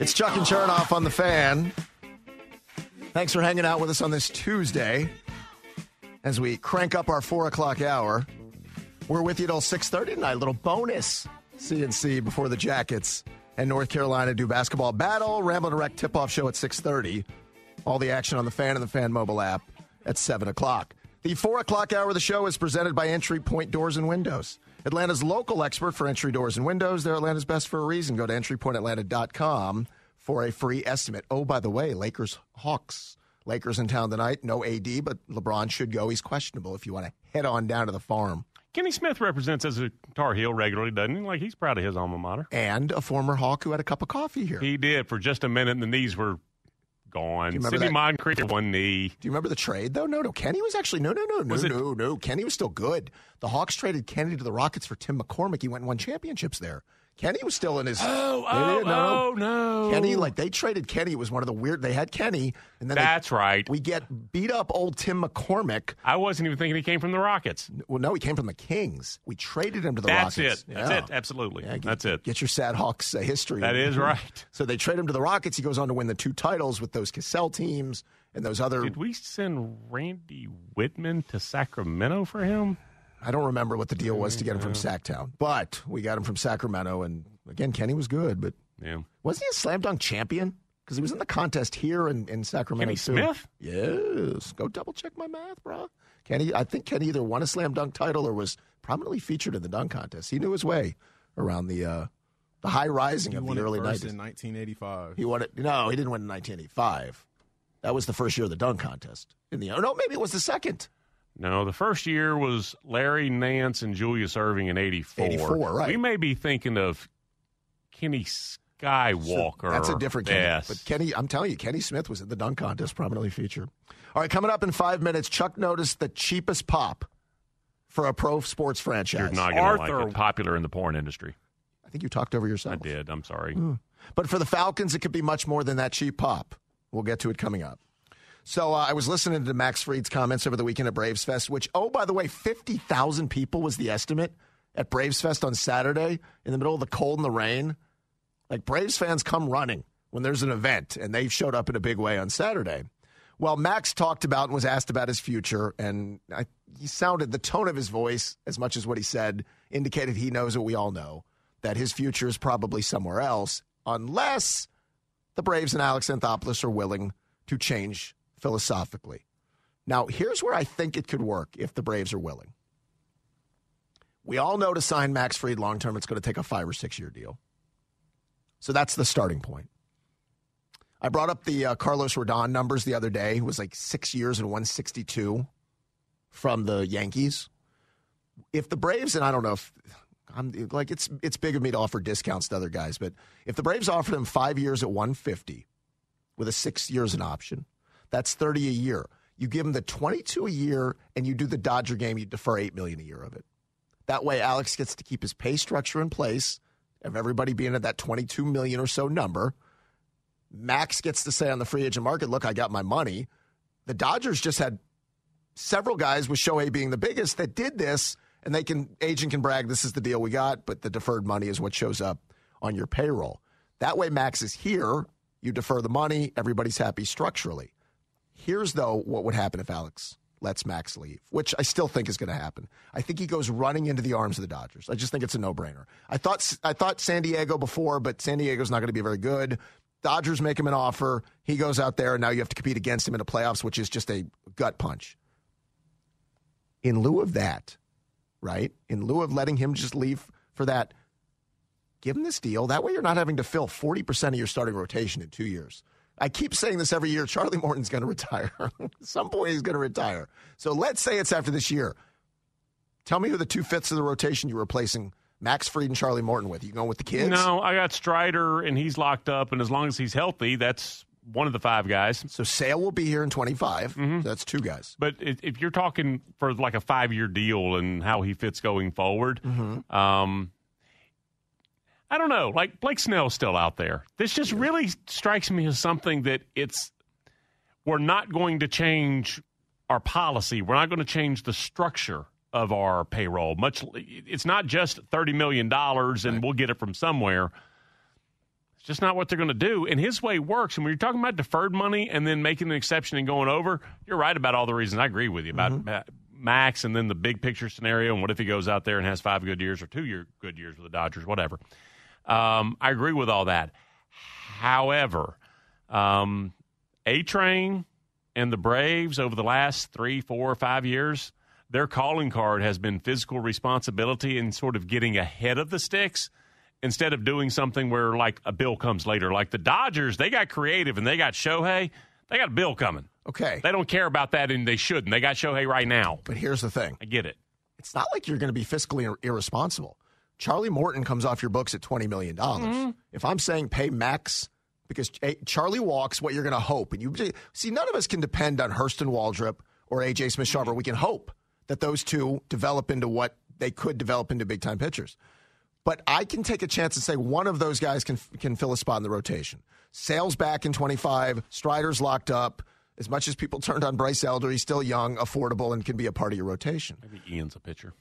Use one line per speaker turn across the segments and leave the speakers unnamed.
It's Chuck and Chernoff on the fan. Thanks for hanging out with us on this Tuesday as we crank up our four o'clock hour. We're with you till six thirty tonight. Little bonus CNC before the Jackets and North Carolina do basketball battle. Ramblin' Wreck tip off show at six thirty. All the action on the fan and the fan mobile app at seven o'clock. The four o'clock hour of the show is presented by Entry Point Doors and Windows. Atlanta's local expert for entry doors and windows. They're Atlanta's best for a reason. Go to entrypointatlanta.com for a free estimate. Oh, by the way, Lakers Hawks. Lakers in town tonight. No AD, but LeBron should go. He's questionable if you want to head on down to the farm.
Kenny Smith represents as a Tar Heel regularly, doesn't he? Like he's proud of his alma mater.
And a former Hawk who had a cup of coffee here.
He did for just a minute, and the knees were gone. Sidney
that?
Moncrief one knee.
Do you remember the trade though? No, no. Kenny was actually no, no, no, no,
Was it-
no, no. Kenny was still good. The Hawks traded Kenny to the Rockets for Tim McCormick. He went and won championships there. Kenny was still in his.
Oh, oh,
no.
oh, no.
Kenny, like they traded Kenny. It was one of the weird. They had Kenny, and then they-
That's right.
we get beat up old Tim McCormick.
I wasn't even thinking he came from the Rockets.
Well, no, he came from the Kings. We traded him to the
That's
Rockets.
That's it. That's
Yeah.
it. Absolutely.
Yeah, get,
That's it.
Get your sad Hawks uh, history.
That is right.
So they trade him to the Rockets. He goes on to win the two titles with those Cassell teams and those other.
Did we send Randy Wittman to Sacramento for him?
I don't remember what the deal was to get him from Sacktown, but we got him from Sacramento. And again, Kenny was good, but
Yeah.
was he a slam dunk champion? Because he was in the contest here in, in Sacramento
Kenny
too.
Smith?
Yes. Go double check my math, bro. Kenny, I think Kenny either won a slam dunk title or was prominently featured in the dunk contest. He knew his way around the uh, the high rising
He
of
won
the
it
early
first
nineties.
in 1985.
He won it. No, he didn't win in 1985. That was the first year of the dunk contest. In the oh, no, maybe it was the second.
No, the first year was Larry Nance and Julius Erving in 84.
84, right.
We may be thinking of Kenny Skywalker.
That's a different Kenny.
Yes.
But Kenny, I'm telling you, Kenny Smith was in the dunk contest, prominently featured. All right, coming up in five minutes, Chuck noticed the cheapest pop for a pro sports franchise.
You're not going to like
Arthur-
it. Popular in the porn industry.
I think you talked over yourself.
I did. I'm sorry. Hmm.
But for the Falcons, it could be much more than that cheap pop. We'll get to it coming up. So uh, I was listening to Max Fried's comments over the weekend at Braves Fest, which, oh, by the way, 50,000 people was the estimate at Braves Fest on Saturday in the middle of the cold and the rain. Like Braves fans come running when there's an event, and they showed up in a big way on Saturday. Well, Max talked about and was asked about his future, and I, he sounded the tone of his voice, as much as what he said, indicated he knows what we all know that his future is probably somewhere else, unless the Braves and Alex Anthopoulos are willing to change philosophically. Now, here's where I think it could work if the Braves are willing. We all know to sign Max Fried long term, it's going to take a five or six year deal. So that's the starting point. I brought up the uh, Carlos Rodon numbers the other day. It was like six years and 162 from the Yankees. If the Braves, and I don't know if I'm like it's it's big of me to offer discounts to other guys, but if the Braves offered him five years at 150 with a six years an option, that's 30 a year. You give him the 22 a year, and you do the Dodger game. You defer eight million a year of it. That way, Alex gets to keep his pay structure in place of everybody being at that 22 million or so number. Max gets to say on the free agent market, look, I got my money. The Dodgers just had several guys with Shohei being the biggest that did this, and they can agent can brag this is the deal we got, but the deferred money is what shows up on your payroll. That way Max is here, you defer the money, everybody's happy structurally. Here's though what would happen if Alex lets Max leave, which I still think is going to happen. I think he goes running into the arms of the Dodgers. I just think it's a no-brainer. I thought I thought San Diego before, but San Diego's not going to be very good. Dodgers make him an offer. He goes out there, and now you have to compete against him in the playoffs, which is just a gut punch. In lieu of that, right? In lieu of letting him just leave for that, give him this deal. That way, you're not having to fill 40% of your starting rotation in two years. I keep saying this every year. Charlie Morton's going to retire. At some point, he's going to retire. So let's say it's after this year. Tell me who the two fifths of the rotation you're replacing Max Fried and Charlie Morton with. You going with the kids?
No, I got Strider, and he's locked up, and as long as he's healthy, that's one of the five guys.
So Sale will be here in 25.
Mm-hmm.
That's two guys.
But if you're talking for like a five year deal and how he fits going forward,
Mm-hmm.
um, I don't know. Like Blake Snell's still out there. This just really strikes me as something that it's we're not going to change our policy. We're not going to change the structure of our payroll. Much, it's not just thirty million dollars and we'll get it from somewhere. It's just not what they're going to do. And his way works. And when you're talking about deferred money and then making an exception and going over, you're right about all the reasons. I agree with you about
Mm-hmm.
Ma- Max and then the big picture scenario. And what if he goes out there and has five good years or two year good years with the Dodgers, whatever. Um, I agree with all that. However, um, A Train and the Braves over the last three, four, five years, their calling card has been physical responsibility and sort of getting ahead of the sticks instead of doing something where like a bill comes later. Like the Dodgers, they got creative and they got Shohei, they got a bill coming.
Okay.
They don't care about that and they shouldn't. They got Shohei right now.
But here's the thing
I get it.
it's not like you're going to be fiscally ir- irresponsible. Charlie Morton comes off your books at $20 million.
Mm-hmm.
If I'm saying pay max, because Charlie walks, what you're going to hope. And you see, none of us can depend on Hurston Waldrep or AJ Smith Shawver. We can hope that those two develop into what they could develop into big time pitchers. But I can take a chance and say one of those guys can can fill a spot in the rotation. Sales back in 25, Strider's locked up. As much as people turned on Bryce Elder, he's still young, affordable, and can be a part of your rotation.
Maybe Ian's a pitcher.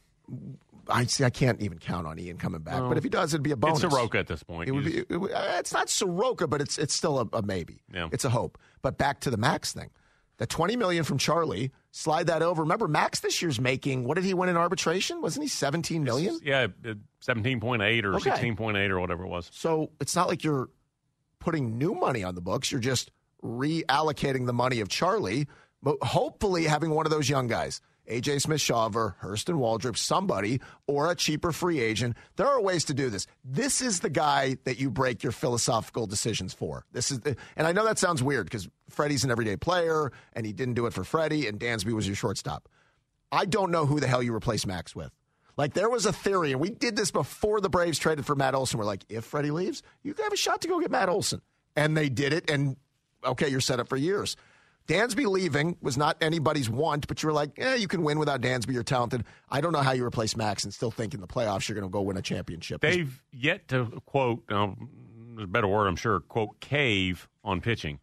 I see. I can't even count on Ian coming back. but if he does, it'd be a bonus.
It's Soroka at this point.
It would be. It uh, it's not Soroka, but it's it's still a, a maybe.
Yeah.
It's a hope. But back to the Max thing. The twenty million from Charlie. Slide that over. Remember, Max this year's making. What did he win in arbitration? Wasn't he seventeen million?
Yeah, seventeen point eight or
Okay.
sixteen point eight or whatever it was.
So it's not like you're putting new money on the books. You're just reallocating the money of Charlie, but hopefully having one of those young guys, AJ Smith Shawver, Hurston Waldrep, somebody, or a cheaper free agent. There are ways to do this. This is the guy that you break your philosophical decisions for. This is, and I know that sounds weird because Freddie's an everyday player and he didn't do it for Freddie, and Dansby was your shortstop. I don't know who the hell you replace Max with. Like there was a theory, and we did this before the Braves traded for Matt Olson. We're like, if Freddie leaves, you have a shot to go get Matt Olson, and they did it. And okay, you're set up for years. Dansby leaving was not anybody's want, but you were like, eh, you can win without Dansby. You're talented. I don't know how you replace Max and still think in the playoffs you're going to go win a championship.
They've yet to quote, now, there's a better word, I'm sure, quote, cave on pitching,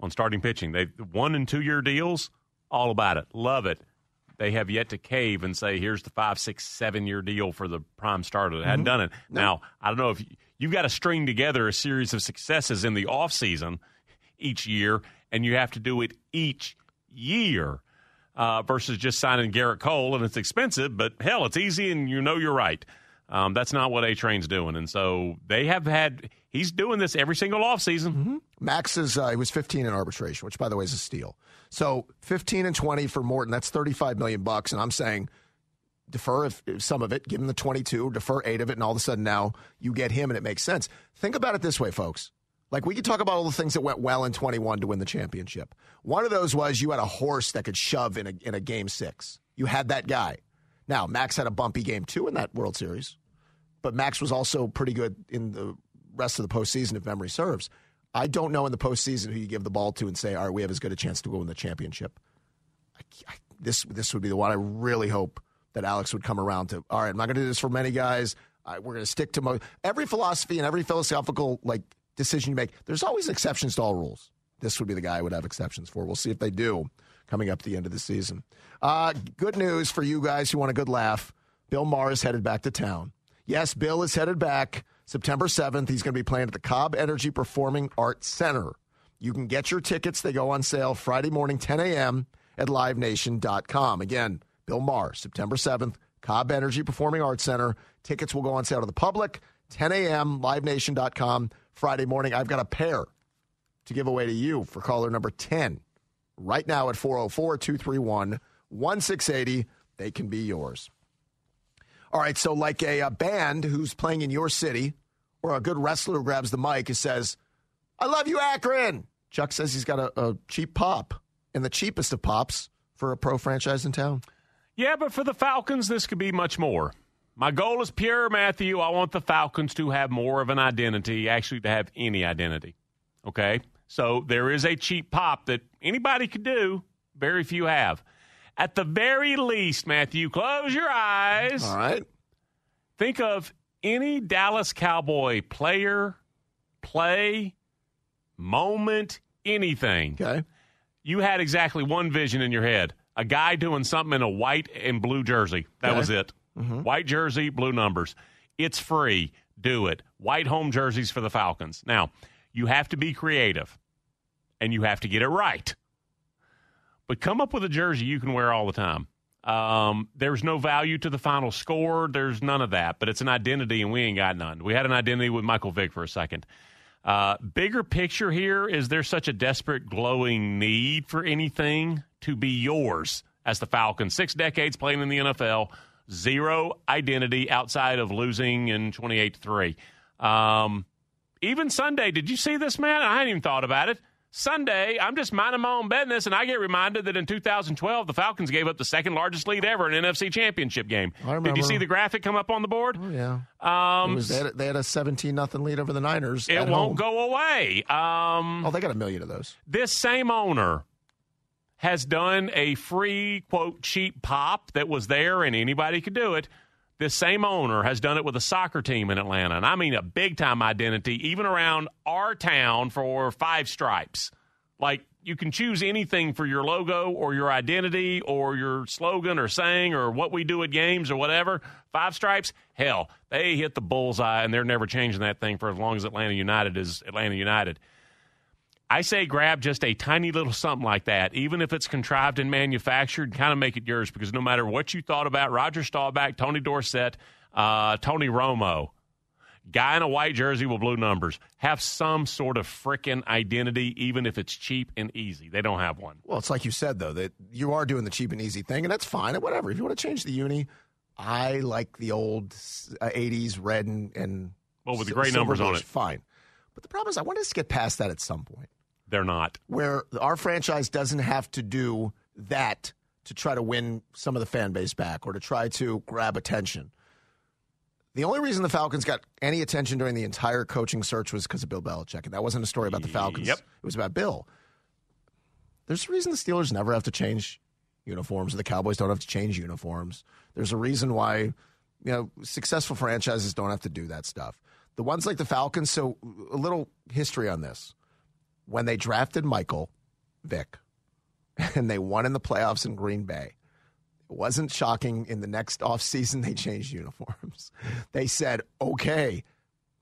on starting pitching. They've one and two year deals, all about it. Love it. They have yet to cave and say, here's the five, six, seven year deal for the prime starter that hadn't done it. Now, I don't know if you, you've got to string together a series of successes in the offseason each year, and you have to do it each year. Uh, versus just signing Gerrit Cole, and it's expensive, but hell, it's easy, and you know you're right. Um, that's not what A Train's doing, and so they have had. He's doing this every single offseason.
Max is uh, he was 15 in arbitration, which by the way is a steal. So 15 and 20 for Morton, that's 35 million bucks. And I'm saying defer if, if some of it, give him the 22, defer eight of it, and all of a sudden now you get him, and it makes sense. Think about it this way, folks. Like we could talk about all the things that went well in 21 to win the championship. One of those was you had a horse that could shove in a in a game six. You had that guy. Now Max had a bumpy game two in that World Series, but Max was also pretty good in the rest of the postseason, if memory serves. I don't know in the postseason who you give the ball to and say, "All right, we have as good a chance to win the championship." I, I, this this would be the one I really hope that Alex would come around to. All right, I'm not going to do this for many guys. I, we're going to stick to mo- every philosophy and every philosophical like decision you make. There's always exceptions to all rules. This would be the guy I would have exceptions for. We'll see if they do coming up to the end of the season. Uh, good news for you guys who want a good laugh. Bill Maher is headed back to town. Yes, Bill is headed back September 7th. He's going to be playing at the Cobb Energy Performing Arts Center. You can get your tickets. They go on sale Friday morning, 10 a.m. at livenation.com. Again, Bill Maher, September 7th, Cobb Energy Performing Arts Center. Tickets will go on sale to the public, 10 a.m., livenation.com, Friday morning. I've got a pair to give away to you for caller number 10 right now at 404 231 1680. They can be yours. All right, so like a, a band who's playing in your city or a good wrestler who grabs the mic and says, I love you, Akron. Chuck says he's got a, a cheap pop and the cheapest of pops for a pro franchise in town.
Yeah, but for the Falcons, this could be much more. My goal is pure, Matthew. I want the Falcons to have more of an identity, actually, to have any identity. Okay? So there is a cheap pop that anybody could do, very few have. At the very least, Matthew, close your eyes.
All right.
Think of any Dallas Cowboy player, play, moment, anything.
Okay.
You had exactly one vision in your head a guy doing something in a white and blue jersey. That
Okay.
was it. White jersey, blue numbers. It's free. Do it. White home jerseys for the Falcons. Now, you have to be creative and you have to get it right. But come up with a jersey you can wear all the time. Um, there's no value to the final score. There's none of that, but it's an identity, and we ain't got none. We had an identity with Michael Vick for a second. Uh, bigger picture here is there such a desperate, glowing need for anything to be yours as the Falcons? Six decades playing in the NFL, zero identity outside of losing in 28 3. Um, even Sunday, did you see this, man? I hadn't even thought about it. Sunday, I'm just minding my own business, and I get reminded that in 2012, the Falcons gave up the second largest lead ever in an NFC championship game. Did you see the graphic come up on the board?
Oh, yeah.
Um,
was, they, had, they had a 17 nothing lead over the Niners.
it won't
home.
go away. Um,
Oh, they got a million of those.
this same owner has done a free quote cheap pop that was there and anybody could do it this same owner has done it with a soccer team in atlanta. And i mean a big time identity even around our town for five stripes. Like you can choose anything for your logo or your identity or your slogan or saying or what we do at games or whatever. Five stripes? Hell they hit the bullseye and they're never changing that thing for as long as atlanta united is atlanta united I say grab just a tiny little something like that, even if it's contrived and manufactured, kind of make it yours because no matter what you thought about Roger Staubach, Tony Dorsett, uh, Tony Romo, guy in a white jersey with blue numbers, have some sort of frickin' identity, even if it's cheap and easy. They don't have one.
Well, it's like you said, though, that you are doing the cheap and easy thing, and that's fine. And whatever. If you want to change the uni, I like the old uh, 80s red and, and
Well, with the gray numbers on it.
Fine. But the problem is, I want us to get past that at some point
They're not.
where our franchise doesn't have to do that to try to win some of the fan base back or to try to grab attention. The only reason the Falcons got any attention during the entire coaching search was because of Bill Belichick, and that wasn't a story about the Falcons.
Yep.
It was about Bill. There's a reason the Steelers never have to change uniforms, or the Cowboys don't have to change uniforms. There's a reason why, you know, successful franchises don't have to do that stuff. The ones like the Falcons. So, a little history on this when they drafted Michael Vick and they won in the playoffs in Green Bay, it wasn't shocking in the next offseason they changed uniforms. They said, okay,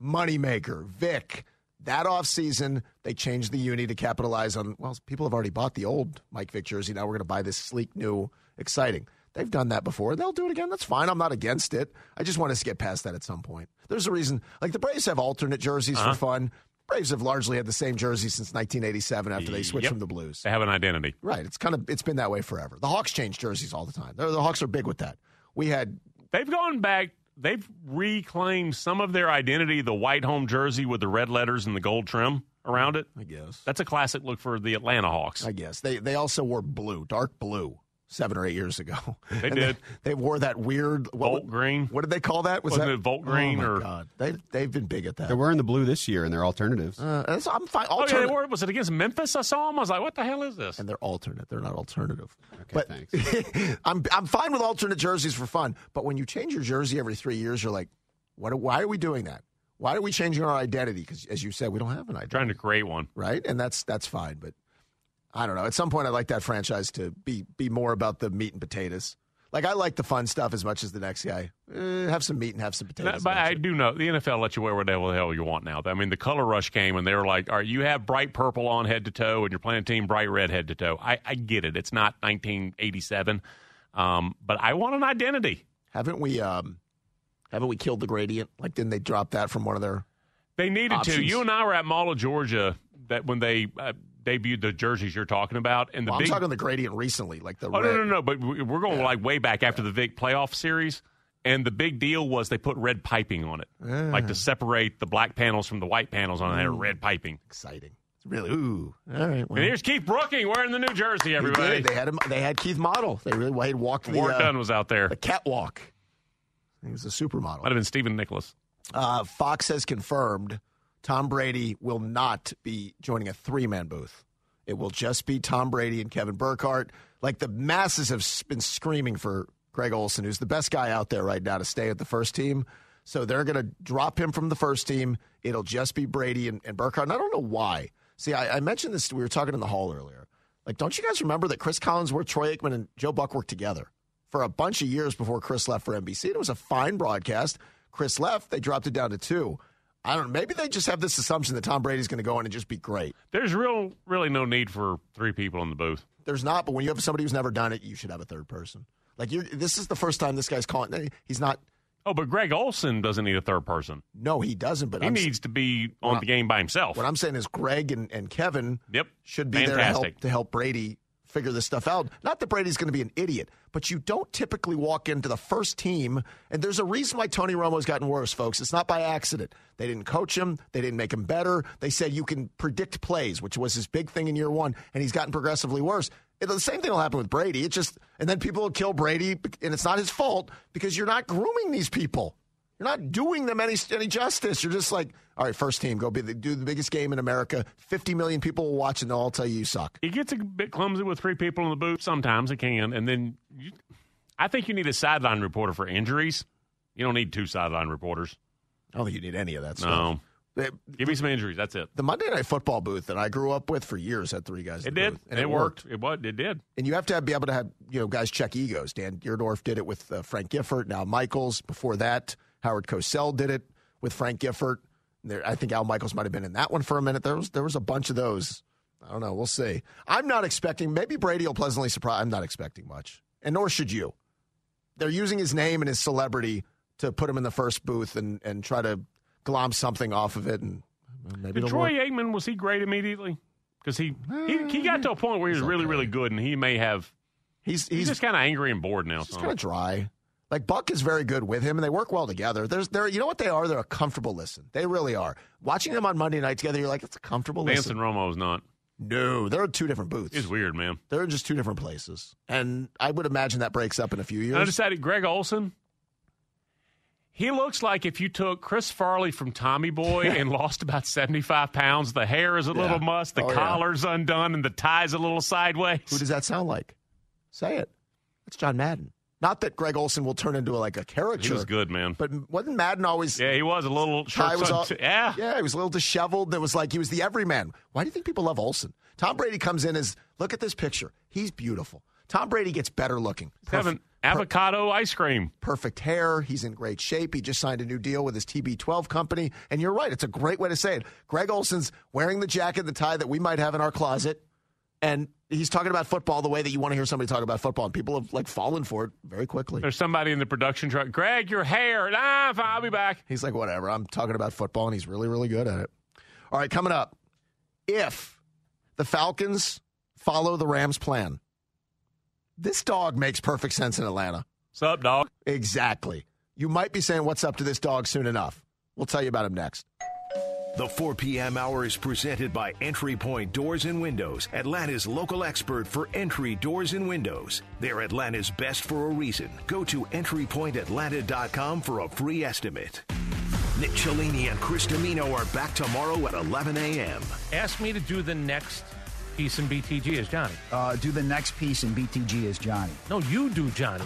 moneymaker, Vick. That offseason, they changed the uni to capitalize on, well, people have already bought the old Mike Vick jersey. Now we're going to buy this sleek, new, exciting. They've done that before. They'll do it again. That's fine. I'm not against it. I just want us to get past that at some point. There's a reason, like the Braves have alternate jerseys
Uh-huh.
for fun. Braves have largely had the same jersey since 1987 after they switched
Yep.
from the Blues.
They have an identity.
Right. It's kind of it's been that way forever. The Hawks change jerseys all the time. They're, the Hawks are big with that. We had
They've gone back. They've reclaimed some of their identity. The white home jersey with the red letters and the gold trim around it.
I guess.
That's a classic look for the Atlanta Hawks.
I guess. They they also wore blue, dark blue, seven or eight years ago.
They
And
did.
They, wore that weird what,
Volt green.
What did they call that? Was
Wasn't
that
it Volt green
oh my
or-
God. They they've been big at that.
They're wearing the blue this year, and they're alternatives.
Uh, that's- I'm fine.
Oh yeah,
Alternate,
they were. Was it against Memphis? I saw them. I was like, "What the hell is this?"
and they're alternate. They're not alternative.
Okay,
but
thanks.
I'm I'm fine with alternate jerseys for fun. But when you change your jersey every three years, you're like, what? Why are we doing that? Why are we changing our identity? Because as you said, we don't have an identity.
Trying to create one.
right? And that's that's fine. But I don't know. At some point, I'd like that franchise to be be more about the meat and potatoes. Like I like the fun stuff as much as the next guy. Eh, have some meat and have some potatoes.
But I do know the NFL lets you wear whatever the hell you want now. I mean, the color rush came and they were like, "All right, you have bright purple on head to toe, and you're playing a team bright red head to toe." I, I get it. It's not 1987, um, but I want an identity.
haven't we? Um, haven't we killed the gradient? Like, didn't they drop that from one of their?
They needed to. You and I were at Mall of Georgia that when they uh, debuted the jerseys you're talking about, and the
Well, I'm
big
talking the gradient recently, like the.
Oh
red.
no, no, no! But we- we're going like way back after the Vick playoff series, and the big deal was they put red piping on it, like to separate the black panels from the white panels on it. They had red piping.
Exciting. It's really ooh. All right. Well,
And here's Keith Brooking wearing the new jersey, everybody.
They had him. They had Keith Model. They really well, he walked the,
Ward
uh,
Dunn was out there.
the catwalk. He was a supermodel.
Might have been Stephen Nicholas.
Uh, Fox has confirmed Tom Brady will not be joining a three man booth. It will just be Tom Brady and Kevin Burkhardt. Like the masses have been screaming for Greg Olsen, who's the best guy out there right now to stay at the first team. So they're going to drop him from the first team. It'll just be Brady and, and Burkhardt. And I don't know why. See, I, I mentioned this. We were talking in the hall earlier. Like, don't you guys remember that Cris Collinsworth, Troy Aikman, and Joe Buck worked together for a bunch of years before Chris left for NBC? It was a fine broadcast. Chris left. They dropped it down to two. I don't know. Maybe they just have this assumption that Tom Brady's going to go in and just be great.
There's real, really no need for three people in the booth.
There's not, but when you have somebody who's never done it, you should have a third person. Like you're, this is the first time this guy's calling. He's not.
Oh, but Greg Olsen doesn't need a third person.
No, he doesn't. But
He
I'm,
needs to be on the game by himself.
what I'm saying is Greg and, and Kevin
Yep.
should be there to help, to help Brady figure this stuff out. Not that Brady's going to be an idiot, but you don't typically walk into the first team. And there's a reason why Tony Romo's gotten worse, folks. It's not by accident. They didn't coach him, they didn't make him better. They said you can predict plays, which was his big thing in year one, and he's gotten progressively worse. It, the same thing will happen with Brady. It just, and then people will kill Brady, and it's not his fault because you're not grooming these people. You're not doing them any any justice. You're just like, all right, first team, go be the, do the biggest game in America. Fifty million people will watch, and they'll all tell you you suck.
It gets a bit clumsy with three people in the booth. Sometimes it can, and then you, I think you need a sideline reporter for injuries. You don't need two sideline reporters.
I don't think you need any of that stuff.
No,
The,
give me some injuries. That's it.
the Monday Night Football booth that I grew up with for years had three guys.
It did,
booth,
and it worked. It was. It did.
And you have to have, be able to have you know guys check egos. Dan Dierdorf did it with uh, Frank Gifford. Now Michaels. Before that, Howard Cosell did it with Frank Gifford. There, I think Al Michaels might have been in that one for a minute. There was there was a bunch of those. I don't know. We'll see. I'm not expecting. Maybe Brady will pleasantly surprise. I'm not expecting much, and nor should you. They're using his name and his celebrity to put him in the first booth and and try to glom something off of it, and maybe
Troy
work.
Aikman was he great immediately? Because he, he he uh, got to a point where he was really
okay.
really good, and he may have.
He's
He's,
he's
just kind of angry and bored now.
He's
So.
kind of dry. Like Buck is very good with him, and they work well together. There's, they're, you know what they are? They're a comfortable listen. They really are. Watching them on Monday night together, you're like, it's a comfortable
Vance
listen.
and Romo's not.
No, they're in two different booths.
It's weird, man.
They're in just two different places, and I would imagine that breaks up in a few
And I
years.
decided Greg Olsen. He looks like if you took Chris Farley from Tommy Boy and lost about 75 pounds. The hair is a little mussed, the
Oh, yeah.
collar's undone, and the tie's a little sideways.
Who does that sound like? Say it. It's John Madden. Not that Greg Olsen will turn into like a
character.
he
was good, man.
But wasn't Madden always?
Yeah, he was a little shirts
was all,
t- yeah.
yeah, he was a little disheveled. It was like he was the everyman. Why do you think people love Olsen? Tom Brady comes in as look at this picture. He's beautiful. Tom Brady gets better looking.
Having avocado ice cream.
perfect hair. He's in great shape. He just signed a new deal with his TB12 company. And you're right. It's a great way to say it. Greg Olsen's wearing the jacket the tie that we might have in our closet. And he's talking about football the way that you want to hear somebody talk about football. And people have like fallen for it very quickly.
There's somebody in the production truck. Greg, your hair. Ah, fine, I'll be back.
He's like, whatever. I'm talking about football, and he's really, really good at it. All right, coming up. If the Falcons follow the Rams' plan, this dog makes perfect sense in Atlanta.
What's up, dog?
Exactly. You might be saying, what's up to this dog soon enough. We'll tell you about him next.
The 4 p.m. hour is presented by Entry Point Doors and Windows, Atlanta's local expert for entry doors and windows. They're Atlanta's best for a reason. Go to entrypointatlanta.com for a free estimate. Nick Cellini and Chris Dimino are back tomorrow at 11 a.m.
Ask me to do the next piece in BTG as Johnny.
Uh, do the next piece in BTG as Johnny.
No, you do Johnny.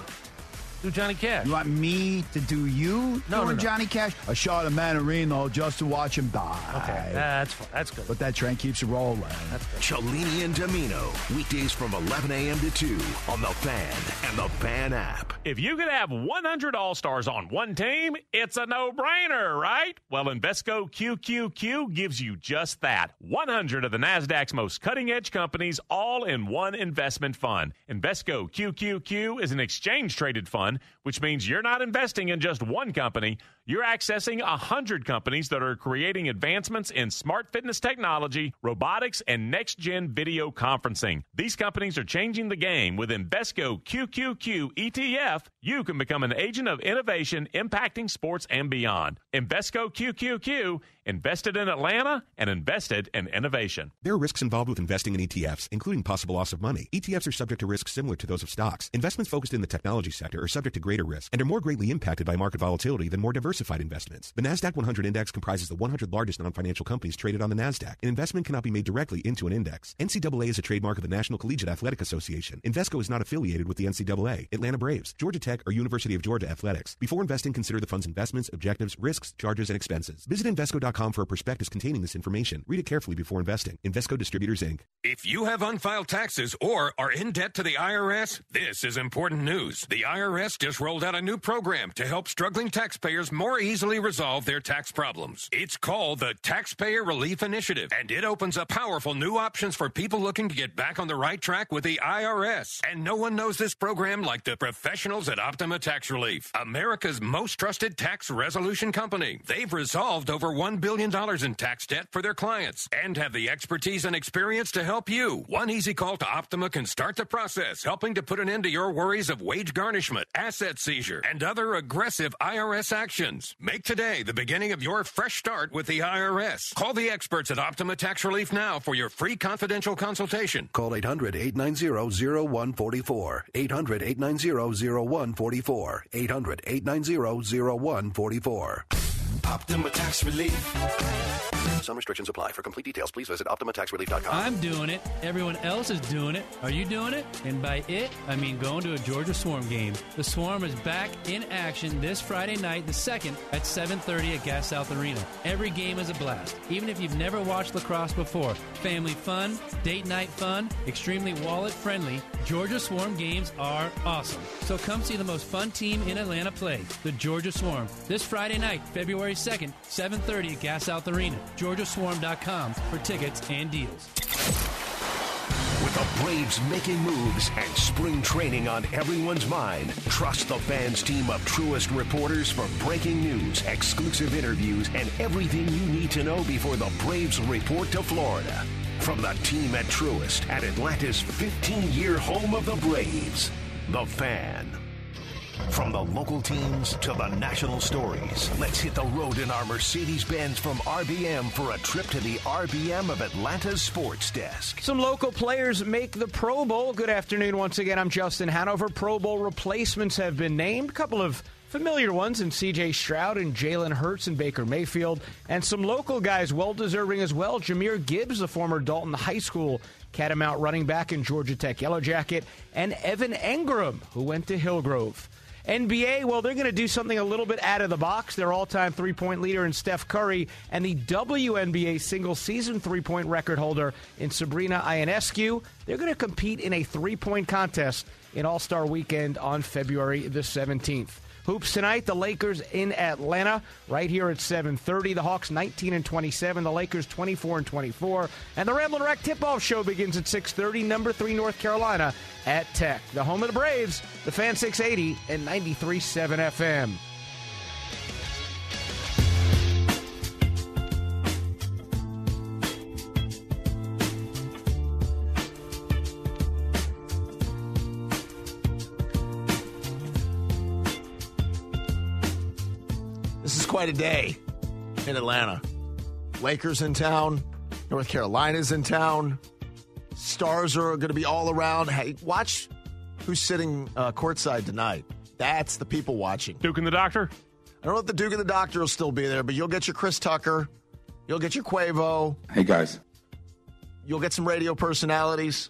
Do Johnny Cash.
You want me to do you
No,
doing
no, no.
Johnny Cash? A shot of Manarino just to watch him die.
okay, that's fine. That's good.
But that train keeps rolling.
That's good.
Cellini and Dimino, weekdays from 11 a.m. to 2 on The Fan and The Fan app.
If you could have 100 All Stars on one team, it's a no brainer, right? Well, Invesco QQQ gives you just that 100 of the NASDAQ's most cutting edge companies all in one investment fund. Invesco QQQ is an exchange traded fund one, which means you're not investing in just one company. You're accessing a hundred companies that are creating advancements in smart fitness technology, robotics, and next gen video conferencing. These companies are changing the game with Invesco QQQ ETF. You can become an agent of innovation impacting sports and beyond. Invesco QQQ, invested in Atlanta and invested in innovation.
There are risks involved with investing in ETFs, including possible loss of money. ETFs are subject to risks similar to those of stocks. Investments focused in the technology sector are subject to greater risk and are more greatly impacted by market volatility than more diversified investments. The NASDAQ 100 index comprises the 100 largest non financial companies traded on the NASDAQ. An investment cannot be made directly into an index. NCAA is a trademark of the National Collegiate Athletic Association. Invesco is not affiliated with the NCAA, Atlanta Braves, Georgia Tech, or University of Georgia Athletics. Before investing, consider the fund's investments, objectives, risks, charges, and expenses. Visit Invesco.com for a prospectus containing this information. Read it carefully before investing. Invesco Distributors, Inc.
If you have unfiled taxes or are in debt to the IRS, this is important news. The IRS just rolled out a new program to help struggling taxpayers more easily resolve their tax problems. It's called the Taxpayer Relief Initiative, and it opens up powerful new options for people looking to get back on the right track with the IRS. And no one knows this program like the professionals at Optima Tax Relief, America's most trusted tax resolution company. They've resolved over $1 billion in tax debt for their clients and have the expertise and experience to help you. One easy call to Optima can start the process, helping to put an end to your worries of wage garnishment, asset seizure, and other aggressive IRS actions. Make today the beginning of your fresh start with the IRS. Call the experts at Optima Tax Relief now for your free confidential consultation.
Call 800 890 0144. 800 890 0144. 800 890 0144.
Optima Tax Relief.
Some restrictions apply. For complete details, please visit OptimaTaxRelief.com.
I'm doing it. Everyone else is doing it. Are you doing it? And by it, I mean going to a Georgia Swarm game. The Swarm is back in action this Friday night, the 2nd, at 7.30 at Gas South Arena. Every game is a blast, even if you've never watched lacrosse before. Family fun, date night fun, extremely wallet friendly. Georgia Swarm games are awesome. So come see the most fun team in Atlanta play, the Georgia Swarm, this Friday night, February 2nd, 7.30 at Gas South Arena. GeorgiaSwarm.com for tickets and deals.
With the Braves making moves and spring training on everyone's mind, trust the fans team of truest reporters for breaking news, exclusive interviews, and everything you need to know before the Braves report to Florida. From the team at Truest at Atlanta's 15 year home of the Braves, The Fan. From the local teams to the national stories, let's hit the road in our Mercedes Benz from RBM for a trip to the RBM of Atlanta's sports desk.
Some local players make the Pro Bowl. Good afternoon once again. I'm Justin Hanover. Pro Bowl replacements have been named. A couple of familiar ones in CJ Stroud and Jalen Hurts and Baker Mayfield, and some local guys well deserving as well. Jahmyr Gibbs, the former Dalton High School Catamount running back in Georgia Tech Yellow Jacket, and Evan Engram, who went to Hillgrove. NBA, well, they're going to do something a little bit out of the box. Their all time three point leader in Steph Curry and the WNBA single season three point record holder in Sabrina Ionescu. They're going to compete in a three point contest in All Star weekend on February the 17th. Hoops tonight, the Lakers in Atlanta, right here at 7:30. The Hawks 19 and 27, the Lakers 24 and 24, and the Ramblin' Wreck tip-off show begins at 6:30. Number three, North Carolina at Tech, the home of the Braves, the Fan 680 and 93.7 FM.
This is quite a day in Atlanta. Lakers in town, North Carolina's in town. Stars are going to be all around. Hey, watch who's sitting uh, courtside tonight. That's the people watching.
Duke and the Doctor?
I don't know if the Duke and the Doctor will still be there, but you'll get your Chris Tucker. You'll get your Quavo.
Hey, guys.
You'll get some radio personalities.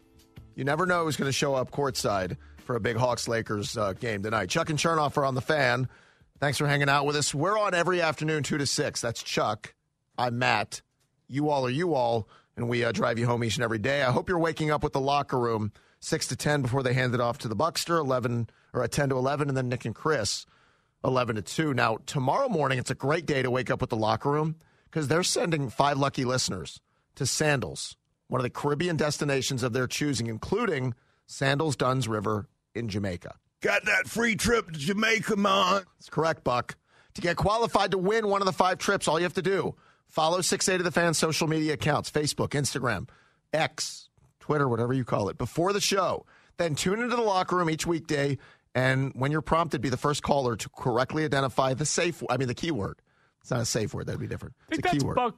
You never know who's going to show up courtside for a big Hawks Lakers uh, game tonight. Chuck and Chernoff are on the fan. Thanks for hanging out with us. We're on every afternoon, 2 to 6. That's Chuck. I'm Matt. You all are you all, and we uh, drive you home each and every day. I hope you're waking up with the locker room 6 to 10 before they hand it off to the Buckster, 11 or at 10 to 11, and then Nick and Chris, 11 to 2. Now, tomorrow morning, it's a great day to wake up with the locker room because they're sending five lucky listeners to Sandals, one of the Caribbean destinations of their choosing, including Sandals Duns River in Jamaica.
Got that free trip to Jamaica, man.
That's correct, Buck. To get qualified to win one of the five trips, all you have to do follow 680 the fan social media accounts Facebook, Instagram, X, Twitter, whatever you call it, before the show. Then tune into the locker room each weekday, and when you're prompted, be the first caller to correctly identify the safe, I mean, the keyword. It's not a safe word, that'd be different.
I think
It's a
that's
keyword.
Buck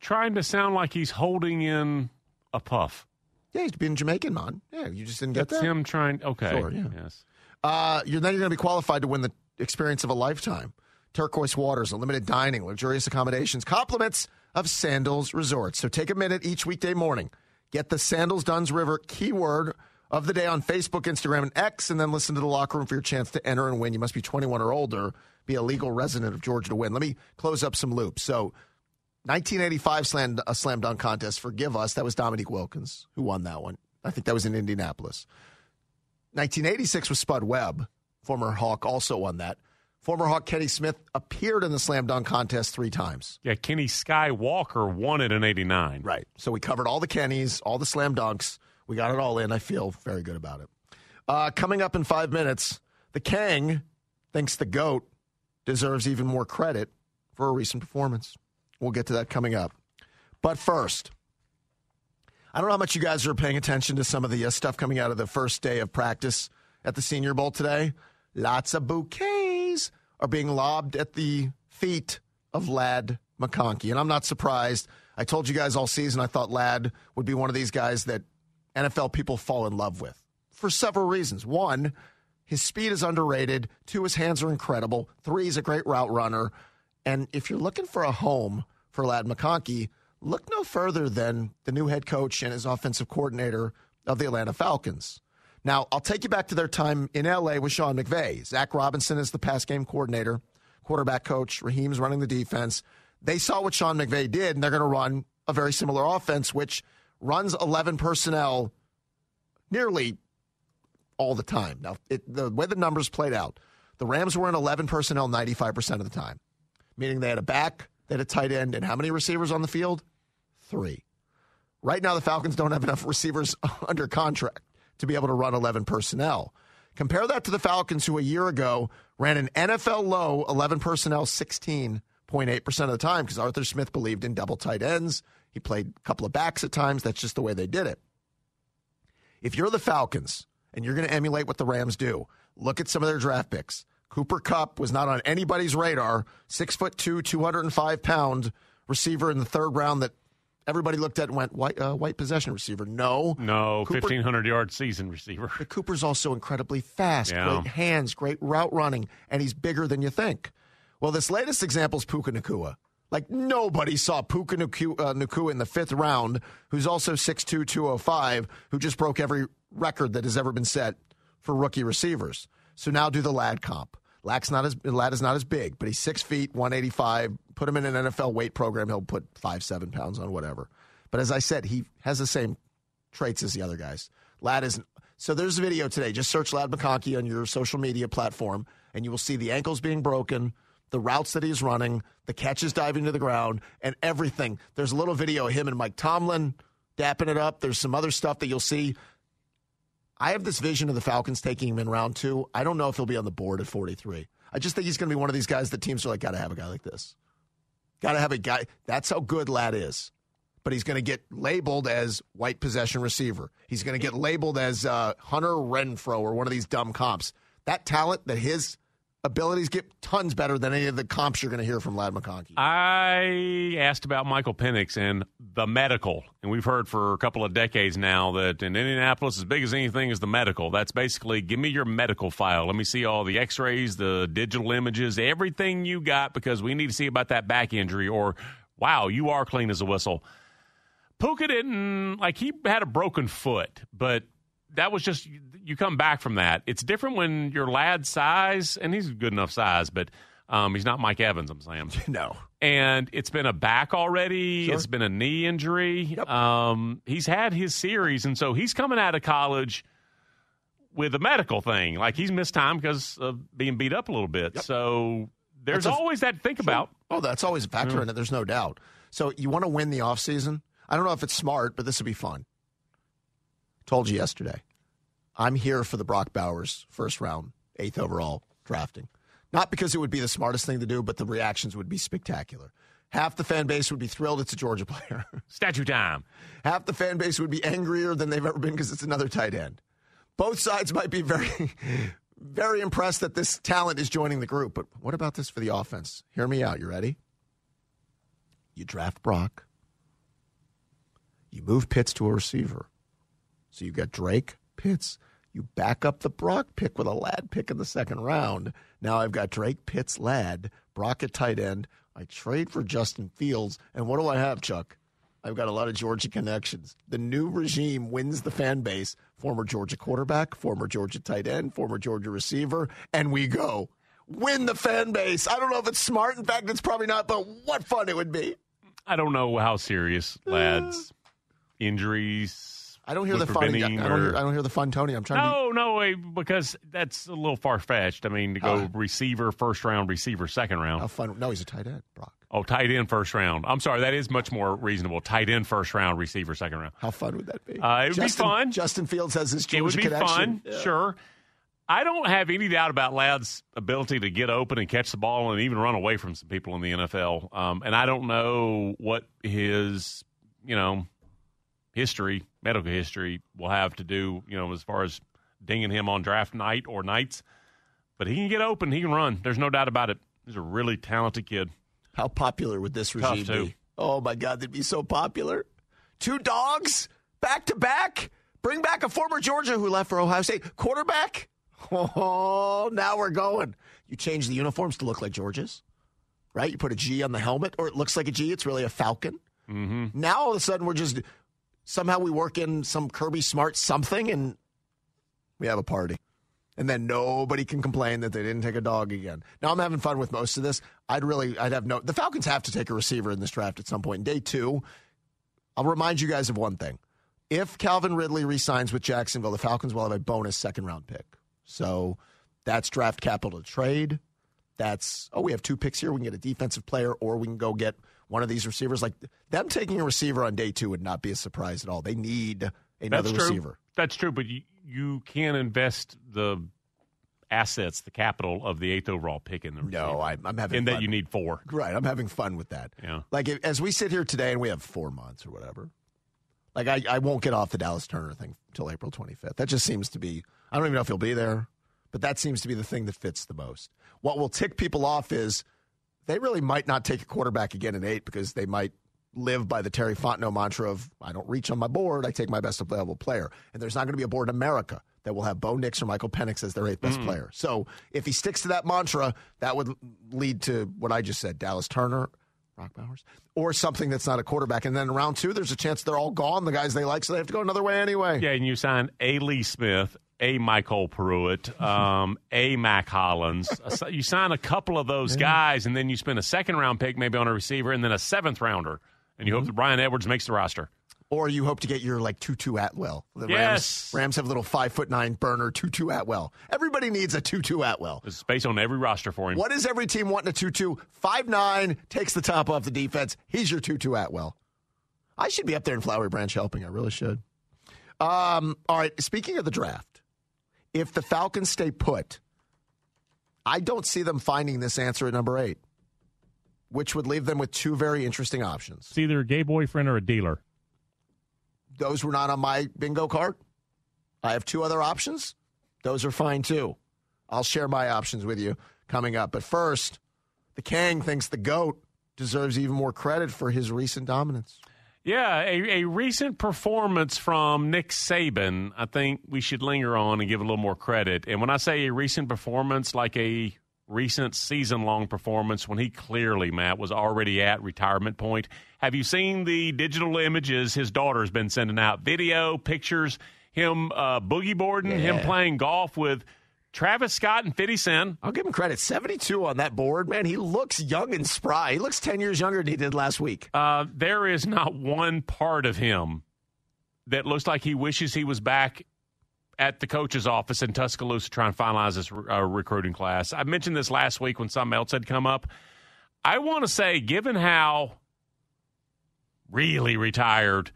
trying to sound like he's holding in a puff.
Yeah, he's being Jamaican, man. Yeah, you just didn't get
That's
that.
him trying. Okay.
Sure, yeah.
Yes.
Uh, you're then you're going to be qualified to win the experience of a lifetime. Turquoise waters, unlimited dining, luxurious accommodations, compliments of Sandals Resorts. So take a minute each weekday morning. Get the Sandals Duns River keyword of the day on Facebook, Instagram, and X, and then listen to the locker room for your chance to enter and win. You must be 21 or older, be a legal resident of Georgia to win. Let me close up some loops. So 1985 slam, a slam dunk contest. Forgive us. That was Dominique Wilkins who won that one. I think that was in Indianapolis. 1986 was Spud Webb, former Hawk, also won that. Former Hawk Kenny Smith appeared in the slam dunk contest three times.
Yeah, Kenny Skywalker won it in '89.
Right. So we covered all the Kennys, all the slam dunks. We got it all in. I feel very good about it. Uh, coming up in five minutes, the Kang thinks the GOAT deserves even more credit for a recent performance. We'll get to that coming up. But first, I don't know how much you guys are paying attention to some of the uh, stuff coming out of the first day of practice at the Senior Bowl today. Lots of bouquets are being lobbed at the feet of Ladd McConkey. And I'm not surprised. I told you guys all season I thought Ladd would be one of these guys that NFL people fall in love with for several reasons. One, his speed is underrated. Two, his hands are incredible. Three, he's a great route runner. And if you're looking for a home for Ladd McConkey, look no further than the new head coach and his offensive coordinator of the Atlanta Falcons. Now, I'll take you back to their time in LA with Sean McVay. Zac Robinson is the pass game coordinator, quarterback coach. Raheem's running the defense. They saw what Sean McVay did, and they're going to run a very similar offense, which runs 11 personnel nearly all the time. Now, it, the way the numbers played out, the Rams were in 11 personnel 95% of the time, meaning they had a back, they had a tight end, and how many receivers on the field? Three. Right now, the Falcons don't have enough receivers under contract to be able to run 11 personnel. Compare that to the Falcons, who a year ago ran an NFL low 11 personnel 16.8% of the time because Arthur Smith believed in double tight ends. He played a couple of backs at times. That's just the way they did it. If you're the Falcons and you're going to emulate what the Rams do, look at some of their draft picks. Cooper Kupp was not on anybody's radar. Six foot two, 205 pound receiver in the third round that everybody looked at and went, white, uh, white possession receiver. No.
No, 1,500 yard season receiver.
But Cooper's also incredibly fast,
Yeah.
great hands, great route running, and he's bigger than you think. Well, this latest example is Puka Nacua. Like nobody saw Puka Nacua, uh, Nacua in the fifth round, who's also 6'2", 205, who just broke every record that has ever been set for rookie receivers. So now do the Ladd comp. Ladd's not as Ladd is not as big, but he's six feet, one eighty five. Put him in an NFL weight program, he'll put five seven pounds on whatever. But as I said, he has the same traits as the other guys. Ladd is so. There's a video today. Just search Ladd McConkey on your social media platform, and you will see the ankles being broken, the routes that he's running, the catches diving to the ground, and everything. There's a little video of him and Mike Tomlin dapping it up. There's some other stuff that you'll see. I have this vision of the Falcons taking him in round two. I don't know if he'll be on the board at 43. I just think he's going to be one of these guys that teams are like, got to have a guy like this. Got to have a guy. That's how good Ladd is. But he's going to get labeled as white possession receiver. He's going to get labeled as uh, Hunter Renfrow or one of these dumb comps. That talent, that his abilities get tons better than any of the comps you're going to hear from Ladd McConkey.
I asked about Michael Penix and the medical, and we've heard for a couple of decades now that in Indianapolis, as big as anything is the medical. That's basically give me your medical file. Let me see all the X-rays, the digital images, everything you got, because we need to see about that back injury. Or, wow, you are clean as a whistle. Puka didn't like he had a broken foot, but that was just you come back from that. It's different when you're Ladd size, and he's good enough size, but um, he's not Mike Evans. I'm saying
no.
And it's been a back already.
Sure.
It's been a knee injury. Um, he's had his series, and so he's coming out of college with a medical thing. Like he's missed time because of being beat up a little bit. So there's
a-
always that to think about.
Oh, that's always a factor
Yeah.
in it. There's no doubt. So you want to win the offseason? I don't know if it's smart, but this would be fun. Told you yesterday. I'm here for the Brock Bowers first round eighth overall drafting. Not because it would be the smartest thing to do, but the reactions would be spectacular. Half the fan base would be thrilled it's a Georgia player.
Statue time.
Half the fan base would be angrier than they've ever been because it's another tight end. Both sides might be very, very impressed that this talent is joining the group. But what about this for the offense? Hear me out. You ready? You draft Brock. You move Pitts to a receiver. So you got Drake, Pitts. You back up the Brock pick with a Ladd pick in the second round. Now I've got Drake, Pitts, Ladd, Brock at tight end. I trade for Justin Fields. And what do I have, Chuck? I've got a lot of Georgia connections. The new regime wins the fan base. Former Georgia quarterback, former Georgia tight end, former Georgia receiver, and we go. Win the fan base. I don't know if it's smart. In fact, it's probably not, but what fun it would be.
I don't know how serious lads injuries.
I don't hear the fun. I don't hear, I don't hear the fun, Tony. I'm trying.
No,
to...
no, wait, because that's a little far fetched. I mean, to go
Uh.
receiver first round, receiver second round.
How fun? No, he's a tight end, Brock.
Oh, tight end first round. I'm sorry, that is much more reasonable. Tight end first round, receiver second round.
How fun would that be?
Uh, it would
Justin,
be fun.
Justin Fields has his Georgia
it would be
connection.
fun, sure. I don't have any doubt about Ladd's ability to get open and catch the ball and even run away from some people in the NFL. Um, and I don't know what his, you know, history, medical history, will have to do, you know, as far as dinging him on draft night or nights. But he can get open. He can run. There's no doubt about it. He's a really talented kid.
How popular would this regime be? Oh my God, they'd be so popular. Two dogs back to back. Bring back a former Georgia who left for Ohio State quarterback. Oh, now we're going. You change the uniforms to look like Georgia's, right? You put a G on the helmet, or it looks like a G. It's really a falcon.
Mm-hmm.
Now all of a sudden we're just somehow we work in some Kirby Smart something, and we have a party. And then nobody can complain that they didn't take a dog again. Now I'm having fun with most of this. I'd really, I'd have no. The Falcons have to take a receiver in this draft at some point. In day two, I'll remind you guys of one thing: if Calvin Ridley resigns with Jacksonville, the Falcons will have a bonus second round pick. So that's draft capital to trade. That's oh, we have two picks here. We can get a defensive player, or we can go get one of these receivers. Like them taking a receiver on day two would not be a surprise at all. They need another
That's true.
receiver.
That's true, but you, you can't invest the assets, the capital of the eighth overall pick in the receiver.
No, I, I'm having
in that
fun.
you need four.
Right, I'm having fun with that.
Yeah.
Like if, as we sit here today, and we have four months or whatever. Like I, I won't get off the Dallas Turner thing until April 25th. That just seems to be. I don't even know if he'll be there, but that seems to be the thing that fits the most. What will tick people off is they really might not take a quarterback again in eight because they might live by the Terry Fontenot mantra of I don't reach on my board, I take my best available player. And there's not going to be a board in America that will have Bo Nix or Michael Penix as their eighth best hmm. player. So if he sticks to that mantra, that would lead to what I just said: Dallas Turner, Brock Bowers, or something that's not a quarterback. And then in round two, there's a chance they're all gone, the guys they like, so they have to go another way anyway.
Yeah, and you sign a Lee Smith, a MyCole Pruitt, um, a Mac Hollins. You sign a couple of those guys, and then you spend a second round pick maybe on a receiver, and then a seventh rounder, and you hope that Bryan Edwards makes the roster.
Or you hope to get your like Tutu Atwell. The
Yes.
Rams, Rams have a little five foot nine burner Tutu Atwell. Everybody needs a Tutu Atwell.
There's space on every roster for him.
What is every team wanting a Tutu? Five nine takes the top off the defense. He's your Tutu Atwell. I should be up there in Flowery Branch helping. I really should. Um, all right. Speaking of the draft, if the Falcons stay put, I don't see them finding this answer at number eight, which would leave them with two very interesting options.
It's either a gay boyfriend or a dealer.
Those were not on my bingo card. I have two other options. Those are fine too. I'll share my options with you coming up. But first, the Kang thinks the GOAT deserves even more credit for his recent dominance.
Yeah, a, a recent performance from Nick Saban, I think we should linger on and give a little more credit. And when I say a recent performance, like a recent season long performance when he clearly, Matt, was already at retirement point. Have you seen the digital images his daughter's been sending out? Video, pictures, him uh, boogie boarding, him playing golf with Travis Scott and 50 Cent.
I'll give him credit. 72 on that board. Man, he looks young and spry. He looks 10 years younger than he did last week.
Uh, there is not one part of him that looks like he wishes he was back at the coach's office in Tuscaloosa trying to finalize this uh, recruiting class. I mentioned this last week when something else had come up. I want to say, given how really retired